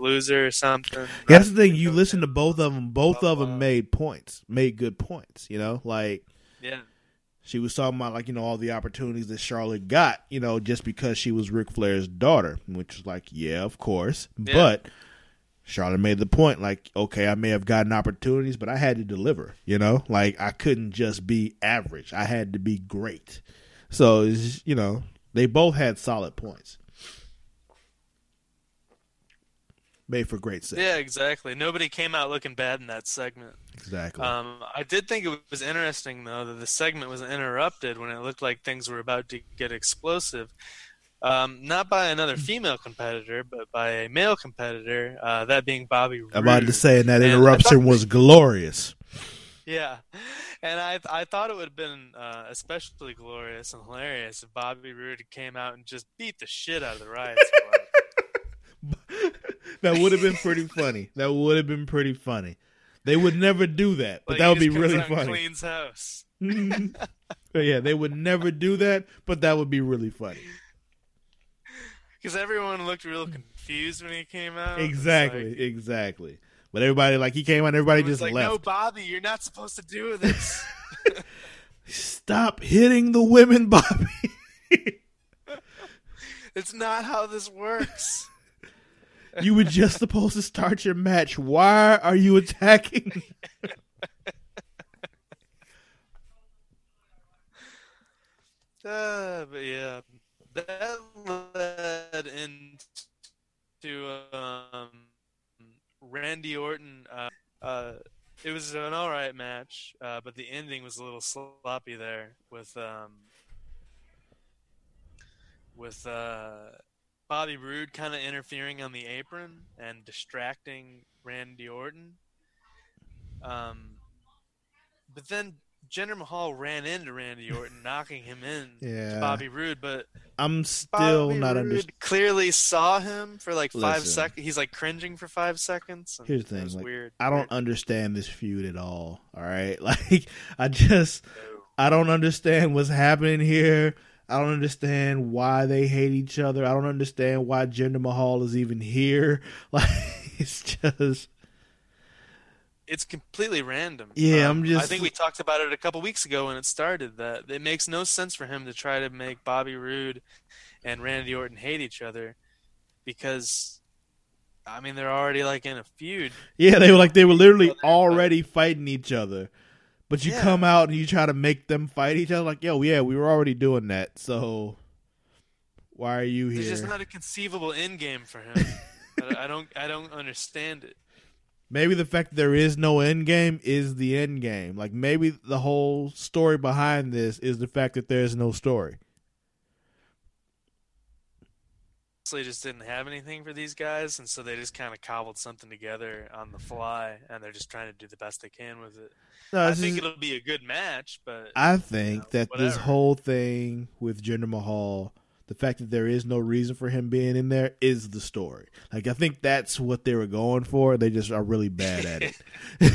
loser or something. Yeah, that's the thing. You listen to both of them. Both of them made points, made good points. You know, like Yeah. she was talking about, like you know, all the opportunities that Charlotte got. You know, just because she was Ric Flair's daughter, which is like, yeah, of course. Yeah. But Charlotte made the point, like, okay, I may have gotten opportunities, but I had to deliver. You know, like I couldn't just be average. I had to be great. So it's, you know, they both had solid points. Made for great sex. Yeah, exactly. Nobody came out looking bad in that segment. Exactly. Um, I did think it was interesting though that the segment was interrupted when it looked like things were about to get explosive. Um, not by another female competitor, but by a male competitor. Uh, that being Bobby Roode. I'm about to say, and that And interruption thought- was glorious. Yeah, and I I thought it would have been uh, especially glorious and hilarious if Bobby Roode came out and just beat the shit out of the Riott Squad. That would have been pretty funny. That would have been pretty funny. They would never do that, but Like, that would be really funny. Cleans house. But yeah, they would never do that, but that would be really funny. Because everyone looked real confused when he came out. Exactly, like- exactly. But everybody, like he came out, everybody just like, left. no, Bobby, you're not supposed to do this. Stop hitting the women, Bobby. it's not how this works. You were just supposed to start your match. Why are you attacking? Uh, but yeah, that led into um, Randy Orton. Uh, uh, it was an all right match, uh, but the ending was a little sloppy there with um, with uh, Bobby Roode kind of interfering on the apron and distracting Randy Orton. Um, but then Jinder Mahal ran into Randy Orton, knocking him in Yeah. to Bobby Roode, but I'm still Bobby not understanding. clearly saw him for like five seconds. He's like cringing for five seconds. Here's the thing, like, weird. I don't Weird. understand this feud at all. All right, like I just I don't understand what's happening here. I don't understand why they hate each other. I don't understand why Jinder Mahal is even here. Like it's just It's completely random. Yeah, Um, I'm just- I think we talked about it a couple weeks ago when it started. That it makes no sense for him to try to make Bobby Roode and Randy Orton hate each other because, I mean, they're already like in a feud. yeah, they were like they were literally already fighting each other. But you Yeah. come out and you try to make them fight each other like, "Yo, yeah, we were already doing that." So why are you There's here? just not a conceivable end game for him. I, I don't. I don't understand it. Maybe the fact that there is no end game is the end game. Like maybe the whole story behind this is the fact that there's no story. They just didn't have anything for these guys, and so they just kind of cobbled something together on the fly, and they're just trying to do the best they can with it. No, I think is- it'll be a good match, but I think know, that this whole thing with Jinder Mahal, the fact that there is no reason for him being in there, is the story. Like I think that's what they were going for. They just are really bad at it.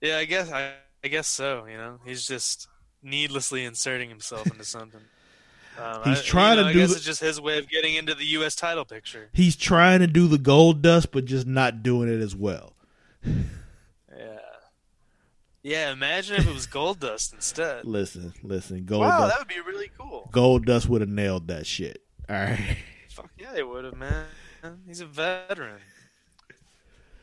yeah, I guess I, I guess so. You know, he's just needlessly inserting himself into something. Um, He's I- trying you to know, do I guess the- it's just his way of getting into the U.S. title picture. He's trying to do the Goldust, but just not doing it as well. Yeah, yeah. Imagine if it was Goldust instead. Listen, listen, gold Wow, dust. that would be really cool. Goldust would have nailed that shit. All right. Fuck yeah, they would have, man. He's a veteran.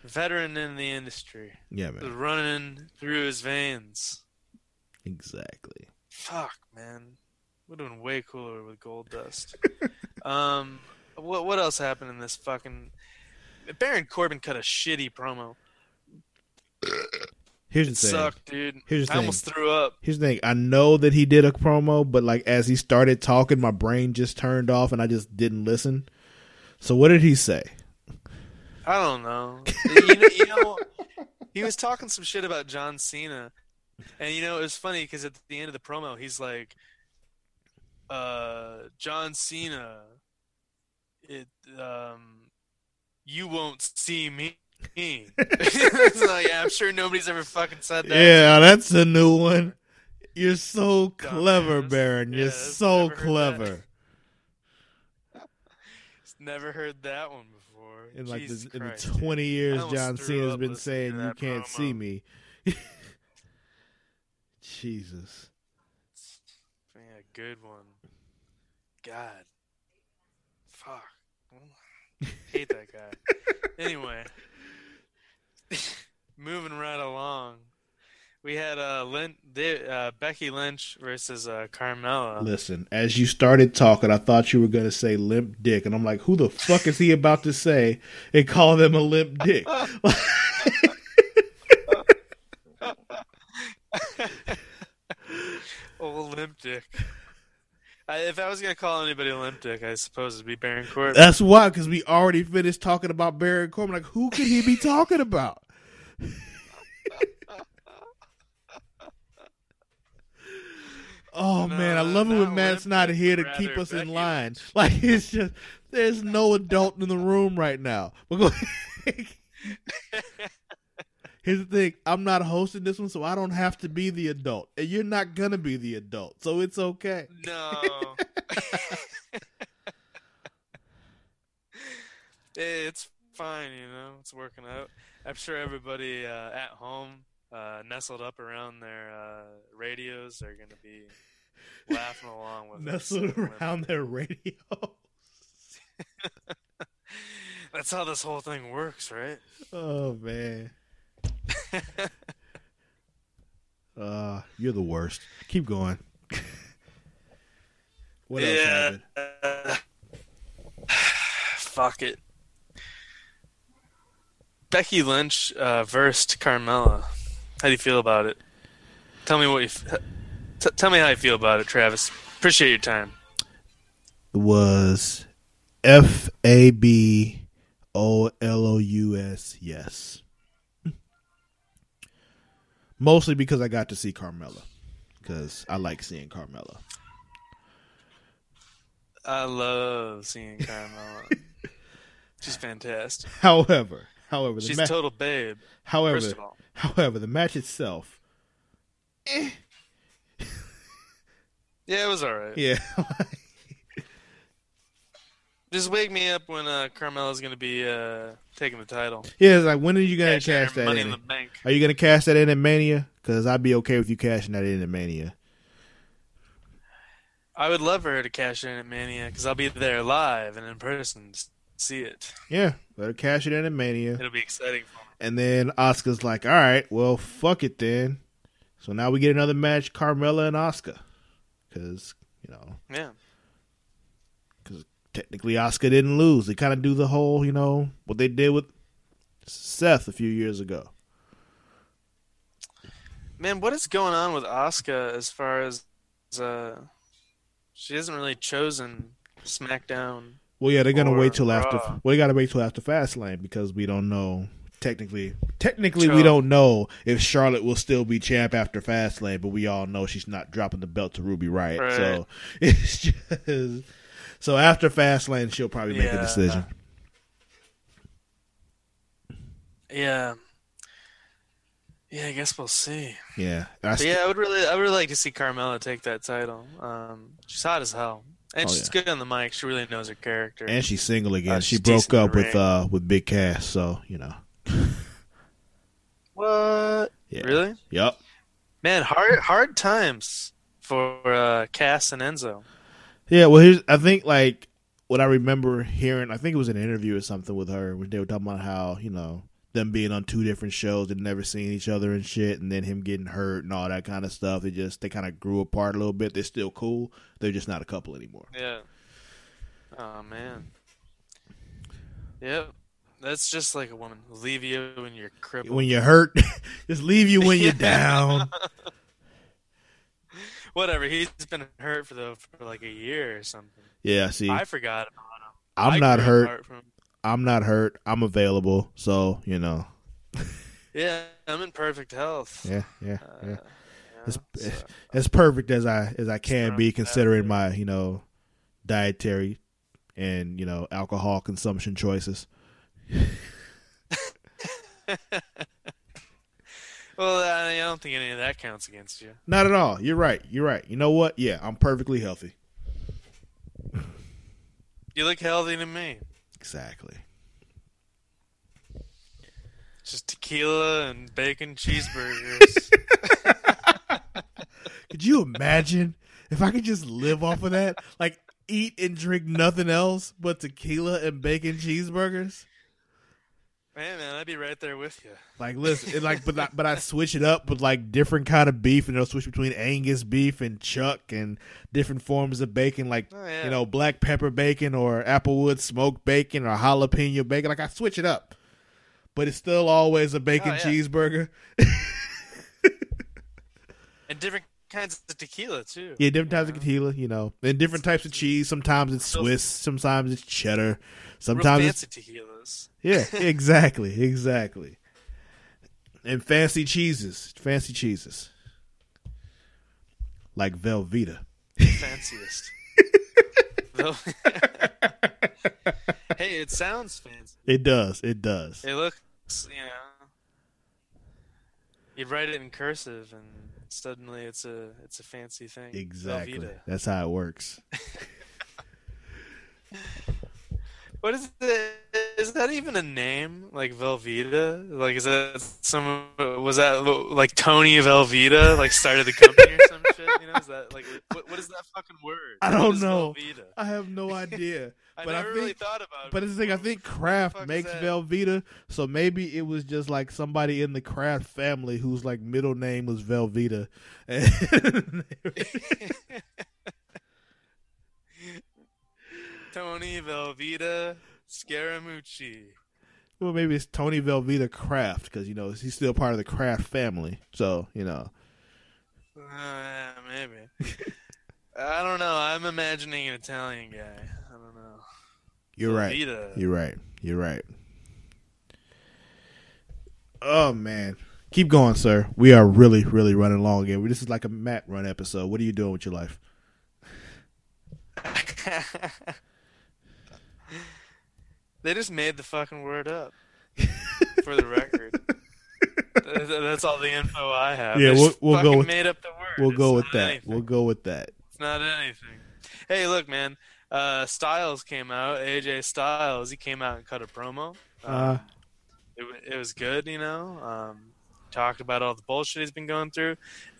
Veteran in the industry. Yeah, man. running through his veins. Exactly. Fuck, man. Would have been way cooler with Goldust. um, what what else happened in this fucking? Baron Corbin cut a shitty promo. Here's the It thing. sucked, dude. Here's the I thing. almost threw up. Here's the thing. I know that he did a promo, but like as he started talking, my brain just turned off and I just didn't listen. So what did he say? I don't know. you know, you know, he was talking some shit about John Cena, and you know it was funny because at the end of the promo, he's like, uh, "John Cena, it um, you won't see me." like, yeah, I'm sure nobody's ever fucking said that. Yeah, that's a new one. You're so clever, Dumbass. Baron. You're Yeah, so clever. Never heard that one before. In like the, in the Christ, dude. 20 years John Cena's been saying you can't promo. see me. Jesus. Yeah, good one. God. Fuck. Hate that guy. anyway. Moving right along. We had uh, Lin- Da- uh Becky Lynch versus uh, Carmella. Listen, as you started talking, I thought you were going to say limp dick. And I'm like, who the fuck is he about to say and call them a limp dick? Old limp dick. I, if I was gonna call anybody Olympic, I suppose it'd be Baron Corbin. That's why, because we already finished talking about Baron Corbin. Like, who could he be talking about? Oh No, man, I love it when Matt's not here to keep us in line. Like it's just there's no adult in the room right now. Here's the thing: I'm not hosting this one, so I don't have to be the adult, and you're not gonna be the adult, so it's okay. No. it's fine, you know. It's working out. I'm sure everybody uh, at home, uh, nestled up around their uh, radios, are going to be laughing along with us. Nestled around their radio. That's how this whole thing works, right? Oh man. Uh, you're the worst. Keep going. what else yeah. happened? Fuck it. Becky Lynch uh, versed Carmella. How do you feel about it? Tell me what you. F- t- tell me how you feel about it, Travis. Appreciate your time. It was F A B O L O U S. Yes. Mostly because I got to see Carmella. Because I like seeing Carmella. I love seeing Carmella. She's fantastic. However, however, the She's ma- a total babe. however, First of all, however, the match itself, eh. yeah, it was all right. yeah, Just wake me up when uh, Carmella's going to be uh, taking the title. yeah. It's like when are you gonna Cash in that money in? in the bank. Are you gonna cash that in at Mania? Because I'd be okay with you cashing that in at Mania. I would love for her to cash in at Mania because I'll be there live and in person to see it. Yeah, let her cash it in at Mania. It'll be exciting for me. And then Asuka's like, all right, well, fuck it then. So now we get another match, Carmella and Asuka. Because, you know, Yeah. Technically Asuka didn't lose. They kind of do the whole, you know, what they did with Seth a few years ago. Man, what is going on with Asuka as far as uh, she hasn't really chosen SmackDown? Well, yeah, they're going to wait till after. Well, they got to wait till after Fastlane because we don't know. Technically, technically, we don't know if Charlotte will still be champ after Fastlane, but we all know she's not dropping the belt to Ruby Riott. Right. So it's just so after Fastlane, she'll probably make a Yeah. decision. Yeah. Yeah, I guess we'll see. Yeah, I st- yeah, I would really, I would really like to see Carmella take that title. Um, she's hot as hell, and Oh, she's good on the mic. She really knows her character. and she's single again. Uh, she broke up with uh with Big Cass, so you know. what? Yeah. Really? Yep. Man, hard, hard times for uh, Cass and Enzo. Yeah, well, here's I think like what I remember hearing. I think it was an interview or something with her when they were talking about how you know them being on two different shows and never seeing each other and shit, and then him getting hurt and all that kind of stuff. They just they kind of grew apart a little bit. They're still cool. They're just not a couple anymore. Yeah. Oh man. Yep. That's just like a woman. Leave you when you're crippled. When you're hurt, just leave you when you're down. Whatever. He's been hurt for the for like a year or something. Yeah, see, I forgot about him. I'm I not hurt. From, I'm not hurt. I'm available. So you know. yeah, I'm in perfect health. Yeah, yeah, Uh, yeah. It's, know, so- as perfect as I as I can be, considering my you know dietary and you know alcohol consumption choices. well, I don't think any of that counts against you. Not at all. You're right. You're right. You know what? Yeah, I'm perfectly healthy. You look healthy to me. Exactly. Just tequila and bacon cheeseburgers. Could you imagine if I could just live off of that? Like eat and drink nothing else but tequila and bacon cheeseburgers? Man, man, I'd be right there with you. Like listen, it like but I, but I switch it up with like different kind of beef and I'll switch between Angus beef and chuck and different forms of bacon like Oh, yeah. you know black pepper bacon or applewood smoked bacon or jalapeno bacon like I switch it up. But it's still always a bacon Oh, yeah. cheeseburger. And different kinds of tequila too. Yeah, different types of tequila, you know, and different types of cheese. Sometimes it's Swiss, sometimes it's cheddar, sometimes it's fancy tequilas. yeah, exactly, exactly. And fancy cheeses, fancy cheeses, like Velveeta. Fanciest. Hey, it sounds fancy. It does, it does. It looks, you know, you write it in cursive, and suddenly it's a it's a fancy thing. Exactly, Velveeta. that's how it works. What is it? Is that even a name? Like Velveeta? Like is that some? Was that like Tony Velveeta? Like started the company or some shit? You know? Is that like what, what is that fucking word? I don't know. Velveeta? I have no idea, I but I never think- really thought about it. but it's the thing. I think Kraft makes? Velveeta, so maybe it was just like somebody in the Kraft family whose like middle name was Velveeta. Tony Velveeta Scaramucci. Well, maybe it's Tony Velveeta Kraft because you know he's still part of the Kraft family. So you know, Uh, maybe. I don't know. I'm imagining an Italian guy. I don't know. you're right. You're right. You're right. Oh man, keep going, sir. We are really, really running long again. This is like a Matt run episode. What are you doing with your life? they just made the fucking word up. For the record. That's all the info I have. Yeah, They we'll- we'll go with- made up the word. We'll It's go with that. anything. We'll go with that. It's not anything. Hey, look, man. Uh, Styles came out. AJ Styles. He came out and cut a promo. Um, Uh, it, it was good, you know. Um, talked about all the bullshit he's been going through,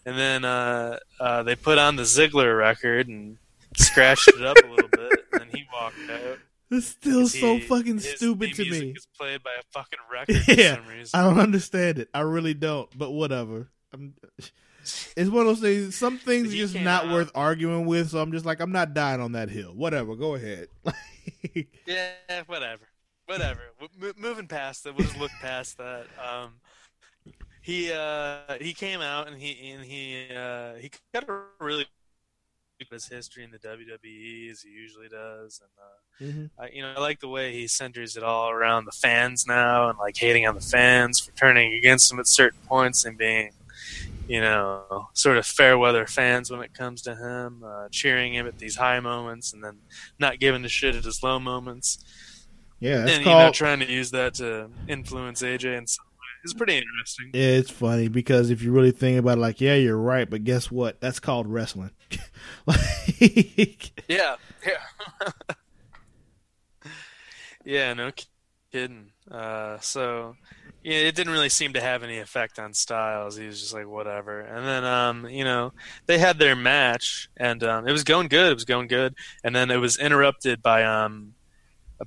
and then uh, uh, they put on the Ziggler record and scratched it up a little bit, and then he walked out. It's still 'Cause so fucking stupid to me. Played by a fucking record Yeah, for some reason. I don't understand it. I really don't. But whatever. I'm, it's one of those things. Some things are just not out- worth arguing with. So I'm just like, I'm not dying on that hill. Whatever. Go ahead. Yeah, whatever, whatever. Moving past that, we'll just look past that. Um, he uh, he came out and he and he uh, he got a really his history in the WWE as he usually does, and uh, Mhm. I, you know I like the way he centers it all around the fans now and like hating on the fans for turning against him at certain points and being. You know, sort of fair weather fans when it comes to him, uh, cheering him at these high moments, and then not giving a shit at his low moments Yeah, that's and you know trying to use that to influence AJ and. It's pretty interesting. Yeah, it's funny because if you really think about it, like, yeah, you're right, but guess what? That's called wrestling. like, Yeah, yeah, yeah. No kidding. Uh, so yeah, it didn't really seem to have any effect on Styles. He was just like whatever. And then um, you know they had their match, and um, it was going good. It was going good, and then it was interrupted by um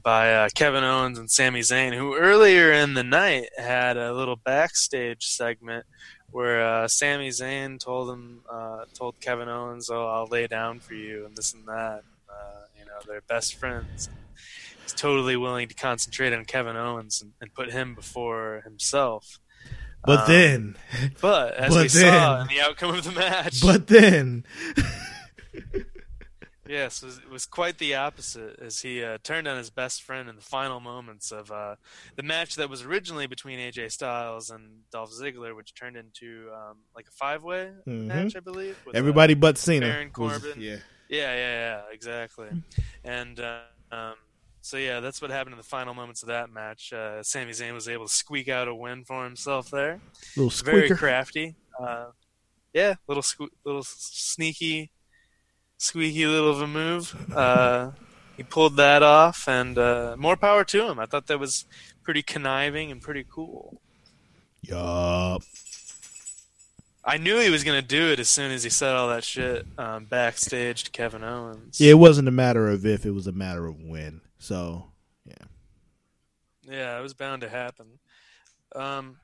by uh, Kevin Owens and Sami Zayn, who earlier in the night had a little backstage segment where uh, Sami Zayn told him, uh, told Kevin Owens, "Oh, I'll lay down for you," and this and that. Uh, you know, they're best friends. He's totally willing to concentrate on Kevin Owens and, and put him before himself. but Um, then, but as but we saw then- in the outcome of the match, but then, Yes, it was, it was quite the opposite as he uh, turned on his best friend in the final moments of uh, the match that was originally between AJ Styles and Dolph Ziggler, which turned into um, like a five-way Mhm. match, I believe. with, uh, Everybody but Cena. Baron was- Corbin. yeah. Yeah, yeah, yeah, exactly. And uh, um, so yeah, that's what happened in the final moments of that match. Uh, Sami Zayn was able to squeak out a win for himself there. Little Very crafty. Uh, yeah, little sque- little sneaky, squeaky little of a move. Uh, he pulled that off, and uh, more power to him. I thought that was pretty conniving and pretty cool. Yup. I knew he was gonna do it as soon as he said all that shit um, backstage to Kevin Owens. Yeah, it wasn't a matter of if; it was a matter of when. So, yeah. Yeah, it was bound to happen. Um,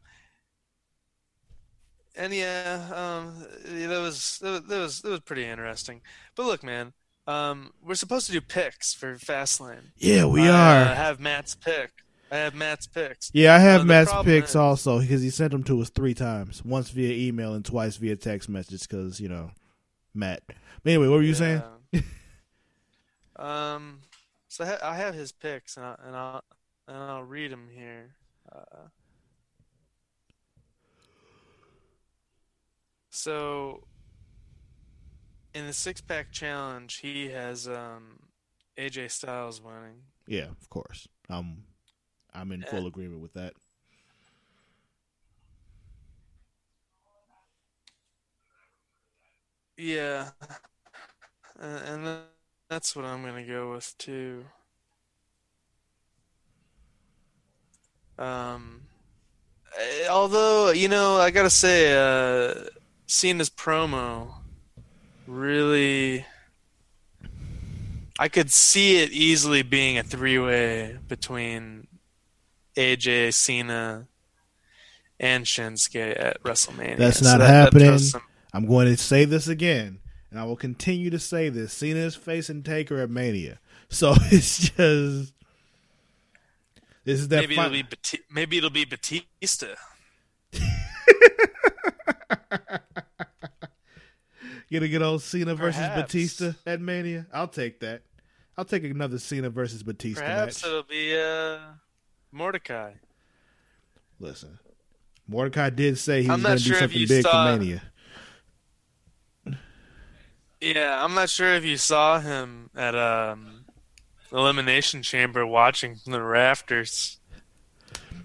and yeah, um, yeah, that was that was that was, pretty interesting. But look, man, um, we're supposed to do picks for Fastlane. Yeah, we I, are. Uh, have Matt's pick. I have Matt's picks. Yeah, I have Uh, Matt's picks is- also because he sent them to us three times, once via email and twice via text message. Because you know, Matt. But anyway, what were you saying? Um, so I, ha- I have his picks, and, I, and I'll and I'll read them here. Uh, so, in the six pack challenge, he has um, AJ Styles winning. Yeah, of course. I'm, I'm in full agreement with that. Yeah, uh, and that's what I'm gonna go with too. Um, eh, although you know, I gotta say, uh, Cena's promo really, I could see it easily being a three-way between AJ, Cena, and Shinsuke at WrestleMania. That's So not that- that happening. some- I'm going to say this again, and I will continue to say this. Cena is facing Taker at Mania, so it's just this is that. maybe fi- it'll be Bati- maybe it'll be Batista. Get a good old Cena versus Perhaps. Batista at Mania. I'll take that. I'll take another Cena versus Batista Perhaps match. it'll be uh, Mordecai. Listen, Mordecai did say he I'm was going to do sure if something big saw- for Mania. Yeah, I'm not sure if you saw him at um, Elimination Chamber watching from the rafters.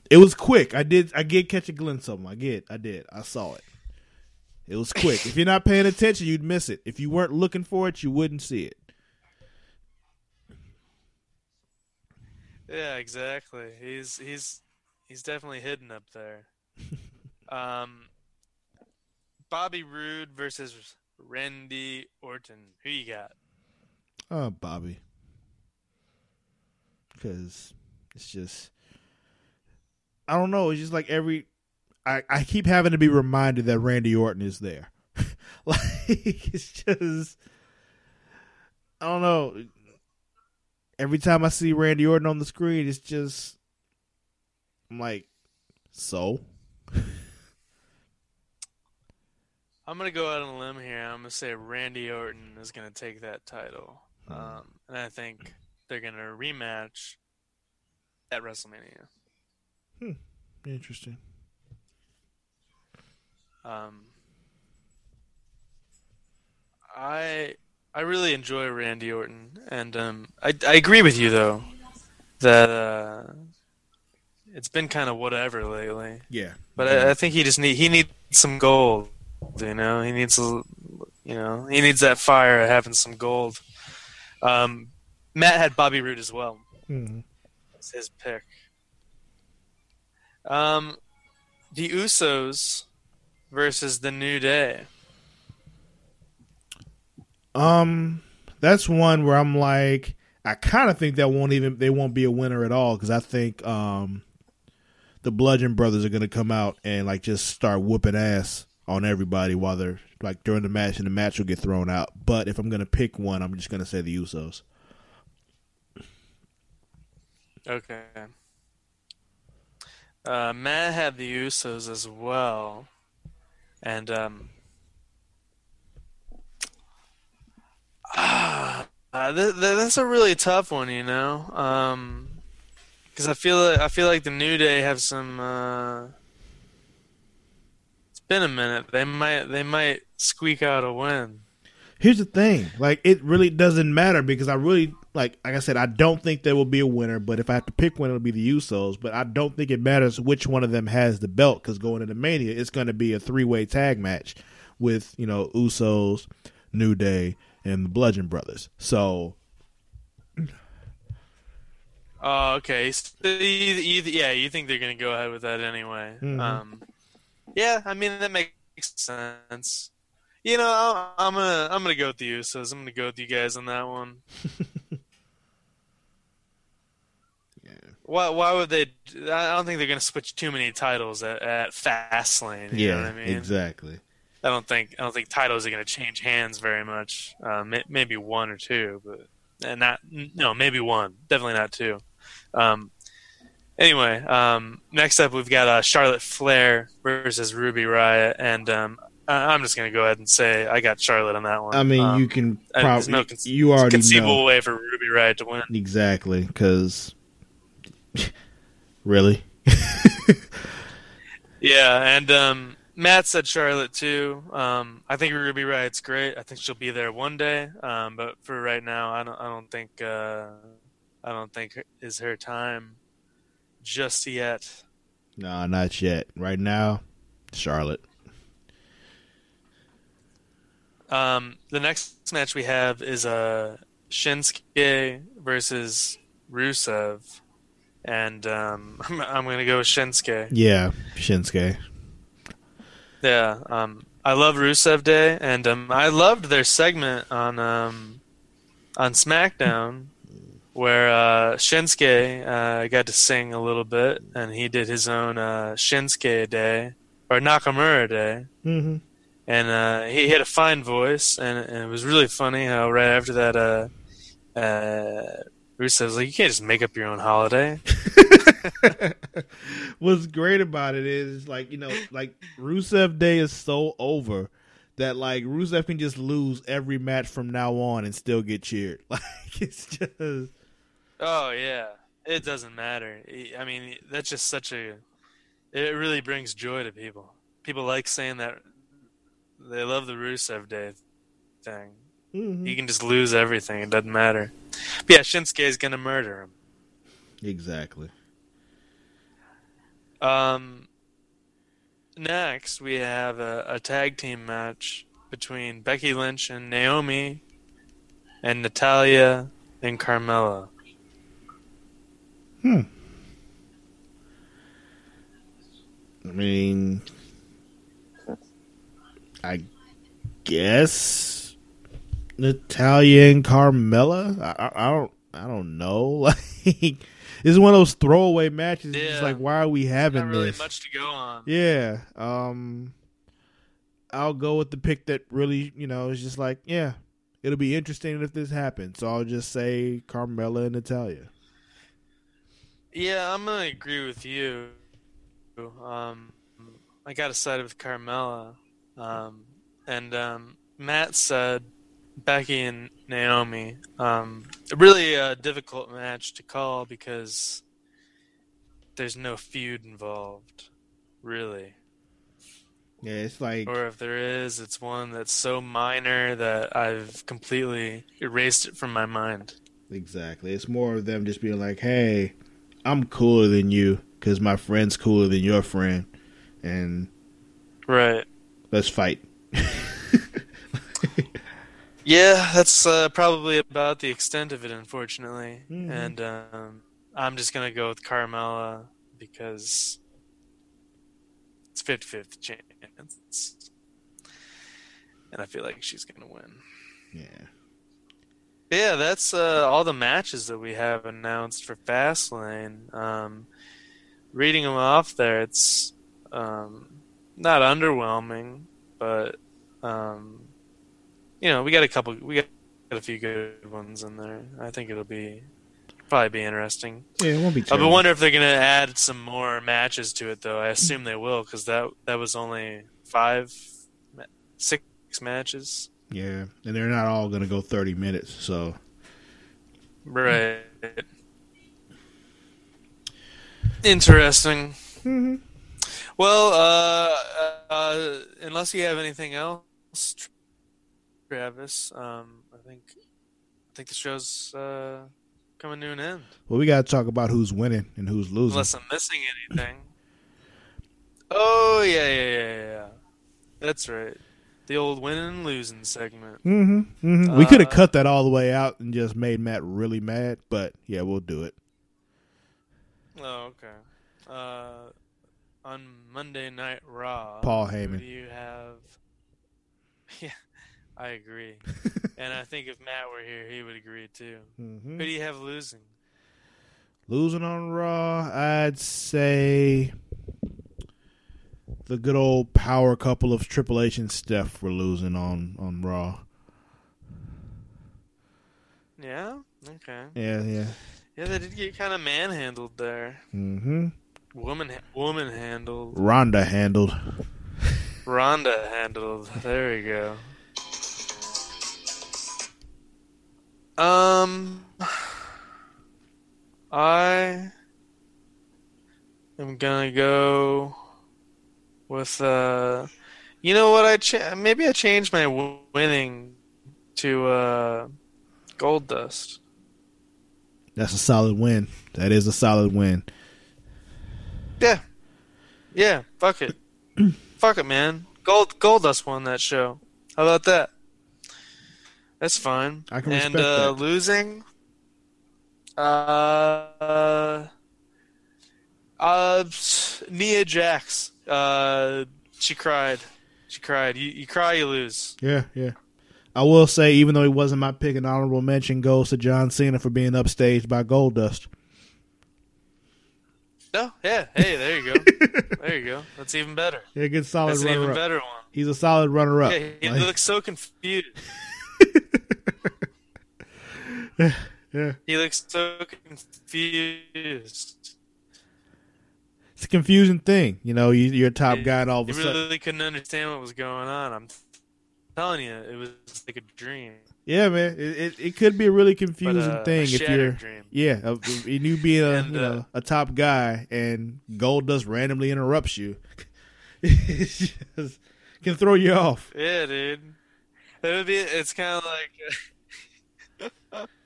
It was quick. I did. I did catch a glimpse of him. I did. I did. I saw it. It was quick. if you're not paying attention, you'd miss it. If you weren't looking for it, you wouldn't see it. Yeah, exactly. He's he's he's definitely hidden up there. um, Bobby Roode versus Randy Orton. Who you got? Oh, Bobby. Because it's just, I don't know. It's just like every, I, I keep having to be reminded that Randy Orton is there. like, it's just, I don't know. Every time I see Randy Orton on the screen, it's just, I'm like, so? I'm gonna go out on a limb here. I'm gonna say Randy Orton is gonna take that title, um, and I think they're gonna rematch at WrestleMania. Hmm. Interesting. Um, I I really enjoy Randy Orton, and um, I I agree with you though that uh, it's been kind of whatever lately. Yeah. But I, I think he just need he needs some gold. You know, he needs a, you know he needs that fire of having some gold. Um, Matt had Bobby Roode as well. That's his pick. Um, the Usos versus the New Day. Um, that's one where I'm like, I kind of think that won't even they won't be a winner at all because I think um the Bludgeon Brothers are gonna come out and like just start whooping ass on everybody while they're like during the match, and the match will get thrown out. But if I'm gonna pick one, I'm just gonna say the Usos. Okay. Uh, Matt had the Usos as well, and um, ah, Uh, th- th- that's a really tough one, you know, because I feel like, I feel like the New Day have some. Uh, it's been a minute. They might they might squeak out a win. Here's the thing, like it really doesn't matter because I really like like I said, I don't think there will be a winner. But if I have to pick one, it'll be the Usos. But I don't think it matters which one of them has the belt because going into Mania, it's going to be a three way tag match with you know Usos, New Day, and the Bludgeon Brothers. So Oh, okay. So you, you, yeah, you think they're gonna go ahead with that anyway? Mhm. Um, yeah, I mean that makes sense. You know, I'm gonna I'm gonna go with the Usos. I'm gonna go with you guys on that one. yeah, Why? Why would they? I don't think they're gonna switch too many titles at, at Fastlane. You know what I mean? exactly. I don't think I don't think titles are gonna change hands very much. Uh, may, maybe one or two, but and not no maybe one. Definitely not two. Um, anyway, um, next up we've got uh, Charlotte Flair versus Ruby Riott, and um, I- I'm just gonna go ahead and say I got Charlotte on that one. I mean, Um, you can probably no con- you already conceivable know way for Ruby Riott to win. exactly because really. Yeah, and um, Matt said Charlotte too. Um, I think Ruby Riott's great. I think she'll be there one day. Um, but for right now, I don't. I don't think. Uh, I don't think is her time just yet. No, not yet. Right now, Charlotte. Um, the next match we have is uh, Shinsuke versus Rusev, and um, I'm, I'm going to go with Shinsuke. Yeah, Shinsuke. Yeah, um, I love Rusev Day, and um, I loved their segment on um, on SmackDown where uh, Shinsuke uh, got to sing a little bit, and he did his own uh, Shinsuke Day or Nakamura Day, Mm-hmm. and uh, he had a fine voice, and, and it was really funny how right after that, uh, uh, Rusev like, "You can't just make up your own holiday." What's great about it is like you know, like Rusev Day is so over that like Rusev can just lose every match from now on and still get cheered. Like it's just Oh yeah, it doesn't matter. I mean, that's just such a. It really brings joy to people. People like saying that they love the Rusev Day thing. Mhm. He can just lose everything; it doesn't matter. But yeah, Shinsuke is gonna murder him. exactly. Um. Next, we have a, a tag team match between Becky Lynch and Naomi, and Natalya and Carmella. Hmm. I mean, I guess Natalya and Carmella. I, I, I don't. I don't know. Like, this is one of those throwaway matches. It's just like, why are we having Not really this? much to go on. Yeah. Um I'll go with the pick that really, you know, is just like, yeah, it'll be interesting if this happens. So I'll just say Carmella and Natalya. Yeah, I'm gonna agree with you. Um, I got to side with Carmella, um, and um, Matt said Becky and Naomi. Um, really a difficult match to call because there's no feud involved, really. Yeah, it's like Or if there is, it's one that's so minor that I've completely erased it from my mind. exactly. It's more of them just being like, "Hey, I'm cooler than you cuz my friend's cooler than your friend and Right. let's fight." Yeah, that's uh, probably about the extent of it, unfortunately. Mhm. And um, I'm just gonna go with Carmella because it's 50-50 chance, and I feel like she's gonna win. yeah. But yeah, that's uh, all the matches that we have announced for Fastlane. Um, reading them off there, it's um, not underwhelming, but um, you know, we got a couple, we got a few good ones in there. I think it'll be probably be interesting. Yeah, it won't be I wonder if they're gonna add some more matches to it, though. I assume they will, because that that was only five, six matches. Yeah, and they're not all going to go 30 minutes, so Right. Interesting. Mm-hmm. Well, uh, uh, unless you have anything else, Travis, um, I think I think the show's uh, coming to an end. Well, we got to talk about who's winning and who's losing. Unless I'm missing anything. Oh yeah, yeah, yeah, yeah. That's right. The old winning and losing segment. Mm-hmm. mm-hmm. we could have Uh, cut that all the way out and just made Matt really mad, but yeah, we'll do it. Oh, okay. Uh, on Monday Night Raw, Paul Heyman. do you have? Yeah, I agree. and I think if Matt were here, he would agree too. Mm-hmm. Who do you have losing? Losing on Raw, I'd say the good old power couple of Triple H and Steph were losing on on Raw. Yeah. Okay. Yeah, yeah. Yeah, they did get kind of manhandled there. Mm-hmm. Woman, woman handled. Ronda handled. Ronda handled. There we go. Um, I am gonna go with uh, you know what? I cha- maybe I changed my w- winning to uh, Goldust. That's a solid win. That is a solid win. Yeah, yeah. Fuck it, fuck it, man. Gold Goldust won that show. How about that? That's fine. I can and respect uh, that. losing. Uh, uh, Nia Jax. Uh, she cried. She cried. You, you cry, you lose. Yeah, yeah. I will say, even though he wasn't my pick, an honorable mention goes to John Cena for being upstaged by Goldust. No, yeah. Hey, there you go. there you go. That's even better. Yeah, good solid That's an even up. better one. He's a solid runner up. Yeah, he Like- looks so confused. yeah. He looks so confused. It's a confusing thing. You know, you, you're a top guy and all of a sudden. You really couldn't understand what was going on. I'm telling you, it was like a dream. Yeah, man. It, it, it could be a really confusing uh, a thing if you're. dream. Yeah, uh, and you being a And, you uh, a top guy and Goldust randomly interrupts you, it just can throw you off. Yeah, dude. It would be. It's kind of like.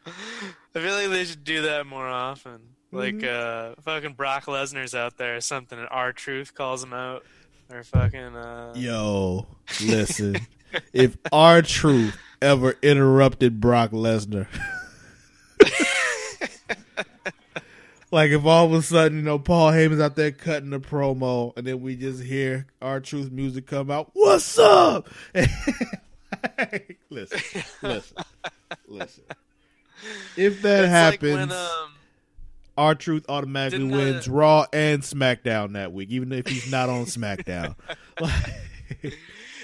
I feel like they should do that more often. Like, Mm-hmm. uh, fucking Brock Lesnar's out there or something, and R-Truth calls him out, or fucking. Uh, Yo, listen, if R-Truth ever interrupted Brock Lesnar. Like if all of a sudden, you know, Paul Heyman's out there cutting the promo, and then we just hear R-Truth music come out. What's up? listen, listen, listen. If that it's happens, like when um, R-Truth automatically Didn't, uh, wins Raw and SmackDown that week, even if he's not on SmackDown.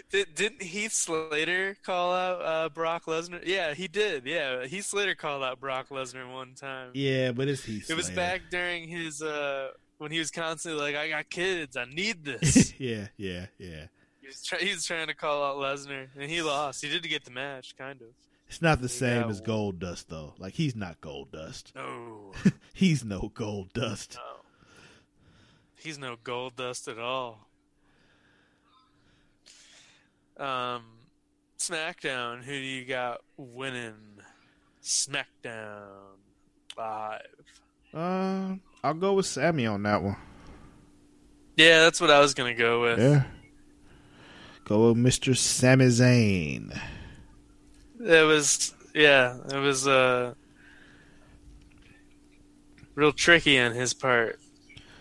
Did, didn't Heath Slater call out uh, Brock Lesnar? Yeah, he did. Yeah, Heath Slater called out Brock Lesnar one time. yeah, but it's Heath. It was back during his uh when he was constantly like, "I got kids, I need this." yeah, yeah, yeah. he, was try- he was trying to call out Lesnar, and he lost. He did get the match, kind of. It's not the Yeah, same as Goldust though. Like he's not Goldust. No, He's no Gold Dust. no, he's no Goldust at all. Um, SmackDown. Who do you got winning? SmackDown live. Uh, I'll go with Sami on that one. Yeah, that's what I was gonna go with. Yeah. Go with Mr. Sami Zayn. It was yeah, it was uh real tricky on his part.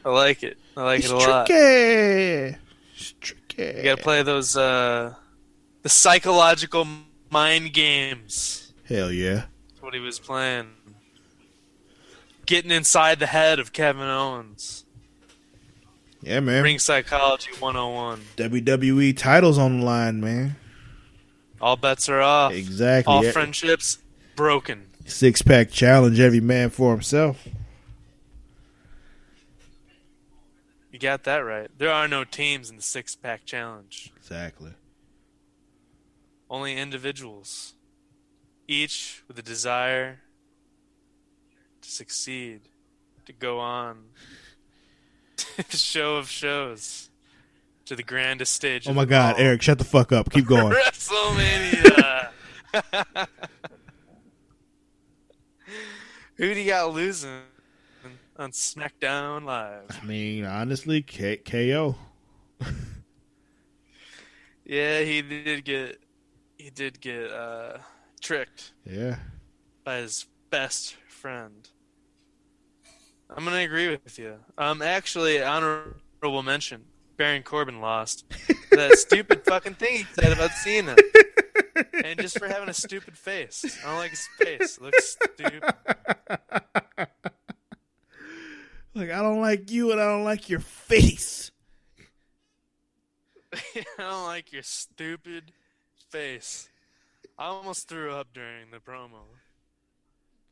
I like it. I like It's it a lot. tricky. It's tricky. You gotta play those uh the psychological mind games. Hell yeah. That's what he was playing. Getting inside the head of Kevin Owens. Yeah, man. Ring psychology 101. WWE titles on the line, man. All bets are off. Exactly. All friendships broken. Six pack challenge, every man for himself. You got that right. There are no teams in the six pack challenge. Exactly. only individuals, each with a desire to succeed, to go on, the show of shows, to the grandest stage. Oh my God. Eric, shut the fuck up. Keep going. WrestleMania. Who do you got losing on SmackDown Live? I mean, honestly, K- KO. Yeah, he did get he did get uh, tricked Yeah. by his best friend. I'm gonna agree with you. Um, actually, honorable mention: Baron Corbin lost that stupid fucking thing he said about Cena, and just for having a stupid face. I don't like his face; it looks stupid. Like, I don't like you and I don't like your face. I don't like your stupid face. I almost threw up during the promo.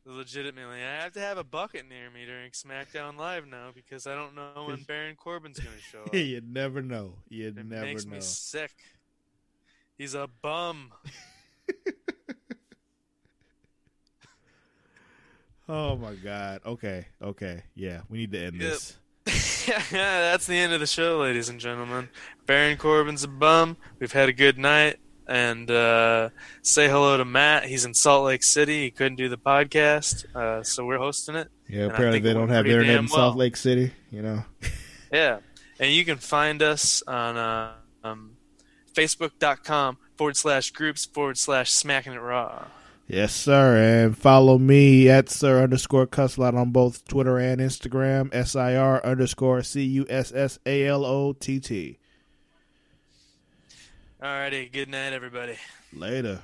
Legitimately, I have to have a bucket near me during SmackDown Live now because I don't know when Baron Corbin's going to show up. you never know. You It never makes know. me sick. He's a bum. Oh my god. Okay. Okay. Yeah, we need to end Yep. this. That's the end of the show, ladies and gentlemen. Baron Corbin's a bum. We've had a good night. And uh, say hello to Matt. He's in Salt Lake City. He couldn't do the podcast, uh, so we're hosting it. Yeah, apparently they don't have internet in Salt. Lake City, you know. Yeah. And you can find us on uh, um, facebook.com forward slash groups forward slash smacking it raw. Yes, sir. And follow me at Sir underscore Cusslot on both Twitter and Instagram. S I R underscore C U S S A L O T T. Alrighty. Good night, everybody. Later.